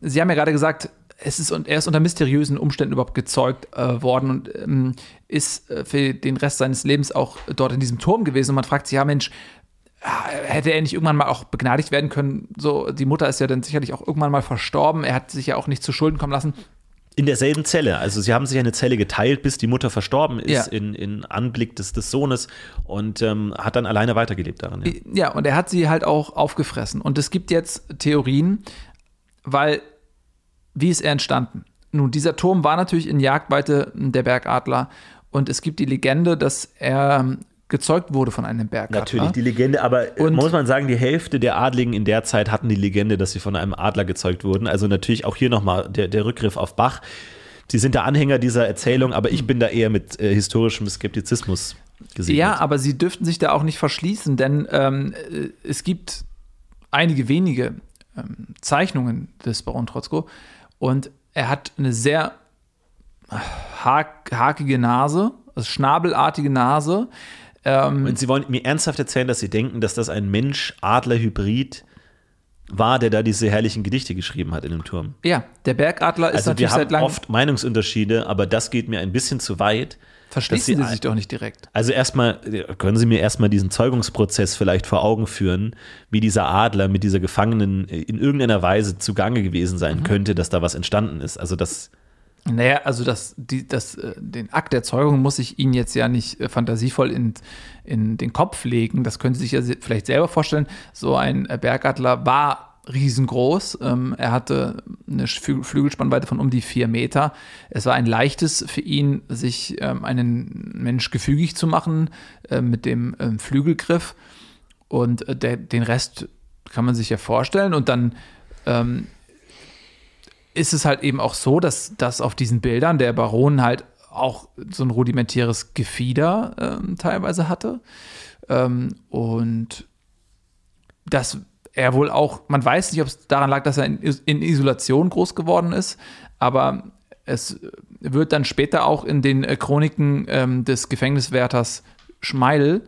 Sie haben ja gerade gesagt, es ist, und er ist unter mysteriösen Umständen überhaupt gezeugt äh, worden und ähm, ist äh, für den Rest seines Lebens auch dort in diesem Turm gewesen. Und man fragt sich, ja Mensch, äh, hätte er nicht irgendwann mal auch begnadigt werden können? So, die Mutter ist ja dann sicherlich auch irgendwann mal verstorben. Er hat sich ja auch nicht zu Schulden kommen lassen. In derselben Zelle. Also sie haben sich eine Zelle geteilt, bis die Mutter verstorben ist, Ja. in, in Anblick des, des Sohnes und ähm, hat dann alleine weitergelebt darin. Ja. Ja, und er hat sie halt auch aufgefressen. Und es gibt jetzt Theorien, weil, wie ist er entstanden? Nun, dieser Turm war natürlich in Jagdweite der Bergadler und es gibt die Legende, dass er ähm, gezeugt wurde von einem Bergadler. Natürlich, die Legende, aber äh, Und- muss man sagen, die Hälfte der Adligen in der Zeit hatten die Legende, dass sie von einem Adler gezeugt wurden. Also natürlich auch hier nochmal der, der Rückgriff auf Bach. Sie sind der Anhänger dieser Erzählung, aber ich bin da eher mit äh, historischem Skeptizismus gesegnet. Ja, aber sie dürften sich da auch nicht verschließen, denn ähm, äh, es gibt einige wenige ähm, Zeichnungen des Baron Trotzko und er hat eine sehr hak hakige Nase, also schnabelartige Nase. Ähm, Und Sie wollen mir ernsthaft erzählen, dass Sie denken, dass das ein Mensch-Adler-Hybrid war, der da diese herrlichen Gedichte geschrieben hat in dem Turm. ja, der Bergadler ist Also wir natürlich seit haben langem. oft Meinungsunterschiede, aber das geht mir ein bisschen zu weit. Verschließen dass Sie sich doch nicht direkt. Also erstmal, können Sie mir erstmal diesen Zeugungsprozess vielleicht vor Augen führen, wie dieser Adler mit dieser Gefangenen in irgendeiner Weise zugange gewesen sein Mhm. könnte, dass da was entstanden ist. Also das, Naja, also das, die, das, äh, den Akt der Zeugung muss ich Ihnen jetzt ja nicht äh, fantasievoll in, in den Kopf legen. Das können Sie sich ja vielleicht selber vorstellen. So ein äh, Bergadler war riesengroß. Ähm, er hatte eine Flü- Flügelspannweite von um die vier Meter. Es war ein leichtes für ihn, sich ähm, einen Mensch gefügig zu machen äh, mit dem ähm, Flügelgriff. Und äh, der, den Rest kann man sich ja vorstellen. Und dann ähm, ist es halt eben auch so, dass, dass auf diesen Bildern der Baron halt auch so ein rudimentäres Gefieder ähm, teilweise hatte. Ähm, und das er wohl auch, man weiß nicht, ob es daran lag, dass er in, in Isolation groß geworden ist, aber es wird dann später auch in den äh, Chroniken ähm, des Gefängniswärters Schmeidel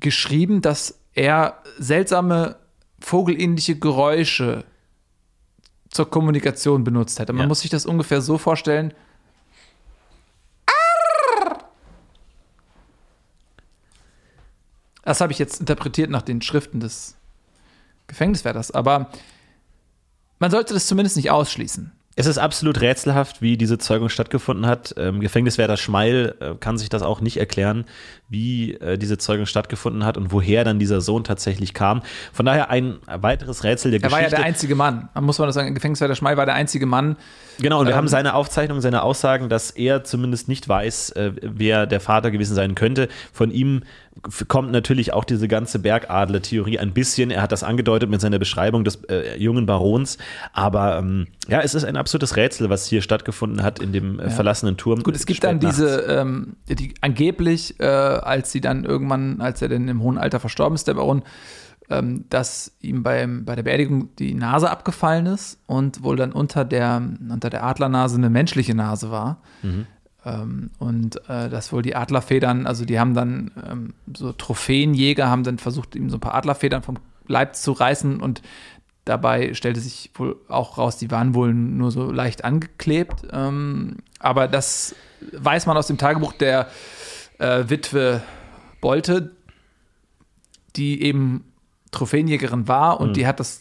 geschrieben, dass er seltsame vogelähnliche Geräusche zur Kommunikation benutzt hätte. Man Ja. muss sich das ungefähr so vorstellen. Das habe ich jetzt interpretiert nach den Schriften des Gefängniswärters, aber man sollte das zumindest nicht ausschließen. Es ist absolut rätselhaft, wie diese Zeugung stattgefunden hat. Ähm, Gefängniswärter Schmeil äh, kann sich das auch nicht erklären, wie äh, diese Zeugung stattgefunden hat und woher dann dieser Sohn tatsächlich kam. Von daher ein weiteres Rätsel der Er war ja Geschichte. der einzige Mann. Man muss man das sagen, Gefängniswärter Schmei war der einzige Mann. Genau, und wir Ähm, haben seine Aufzeichnung, seine Aussagen, dass er zumindest nicht weiß, äh, wer der Vater gewesen sein könnte. Von ihm kommt natürlich auch diese ganze Bergadler-Theorie ein bisschen. Er hat das angedeutet mit seiner Beschreibung des äh, jungen Barons. Aber ähm, ja, es ist ein absolutes Rätsel, was hier stattgefunden hat in dem äh, verlassenen Turm. Gut, es gibt dann diese, ähm, die angeblich, äh, als sie dann irgendwann, als er dann im hohen Alter verstorben ist, der Baron, ähm, dass ihm beim, bei der Beerdigung die Nase abgefallen ist und wohl dann unter der, unter der Adlernase eine menschliche Nase war. Ähm, und äh, dass wohl die Adlerfedern, also die haben dann ähm, so Trophäenjäger haben dann versucht, ihm so ein paar Adlerfedern vom Leib zu reißen und dabei stellte sich wohl auch raus, die waren wohl nur so leicht angeklebt. Ähm, aber das weiß man aus dem Tagebuch der äh, Witwe Bolte, die eben Trophäenjägerin war und die hat das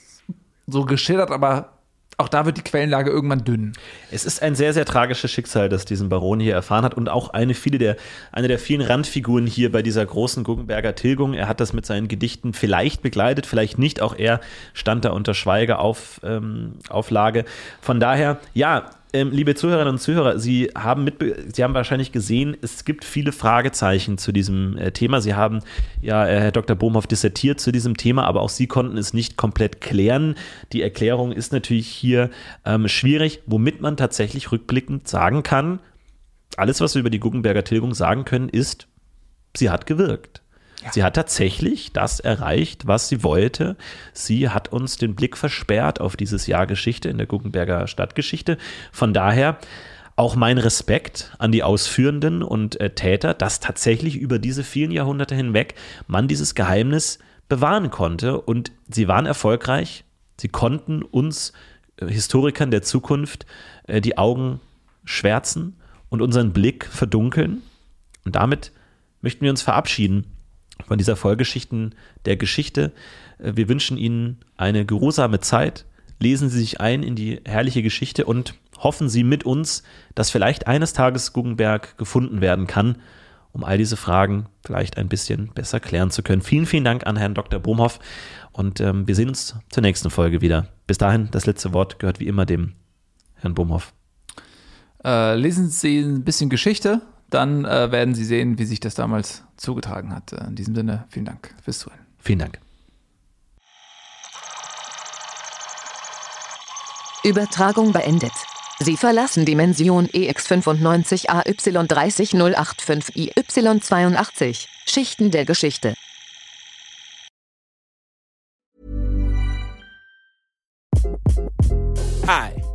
so geschildert, aber auch da wird die Quellenlage irgendwann dünn. Es ist ein sehr, sehr tragisches Schicksal, das diesen Baron hier erfahren hat und auch eine, viele der, eine der vielen Randfiguren hier bei dieser großen Guggenberger Tilgung. Er hat das mit seinen Gedichten vielleicht begleitet, vielleicht nicht. Auch er stand da unter Schweigeauflage. Ähm, Auflage. Von daher, ja, ähm, liebe Zuhörerinnen und Zuhörer, Sie haben, Sie haben wahrscheinlich gesehen, es gibt viele Fragezeichen zu diesem äh, Thema. Sie haben ja, äh, Herr Dr. Bohmhoff dissertiert zu diesem Thema, aber auch Sie konnten es nicht komplett klären. Die Erklärung ist natürlich hier ähm, schwierig, womit man tatsächlich rückblickend sagen kann, alles, was wir über die Guggenberger Tilgung sagen können, ist, sie hat gewirkt. Sie hat tatsächlich das erreicht, was sie wollte. Sie hat uns den Blick versperrt auf dieses Jahr Geschichte in der Guggenberger Stadtgeschichte. Von daher auch mein Respekt an die Ausführenden und äh, Täter, dass tatsächlich über diese vielen Jahrhunderte hinweg man dieses Geheimnis bewahren konnte. Und sie waren erfolgreich. Sie konnten uns äh, Historikern der Zukunft äh, die Augen schwärzen und unseren Blick verdunkeln. Und damit möchten wir uns verabschieden von dieser Vollgeschichten der Geschichte. Äh, Wir wünschen Ihnen eine geruhsame Zeit. Lesen Sie sich ein in die herrliche Geschichte und hoffen Sie mit uns, dass vielleicht eines Tages Guggenberg gefunden werden kann, um all diese Fragen vielleicht ein bisschen besser klären zu können. Vielen, vielen Dank an Herrn Dr. Brumhoff und ähm, wir sehen uns zur nächsten Folge wieder. Bis dahin, das letzte Wort gehört wie immer dem Herrn Brumhoff. Äh, lesen Sie ein bisschen Geschichte, dann äh, werden Sie sehen, wie sich das damals zugetragen hat. Äh, In diesem Sinne, vielen Dank fürs Zuhören. Vielen Dank. Übertragung beendet. Sie verlassen Dimension E EX95 AY30085 IY82. Schichten der Geschichte. Hi,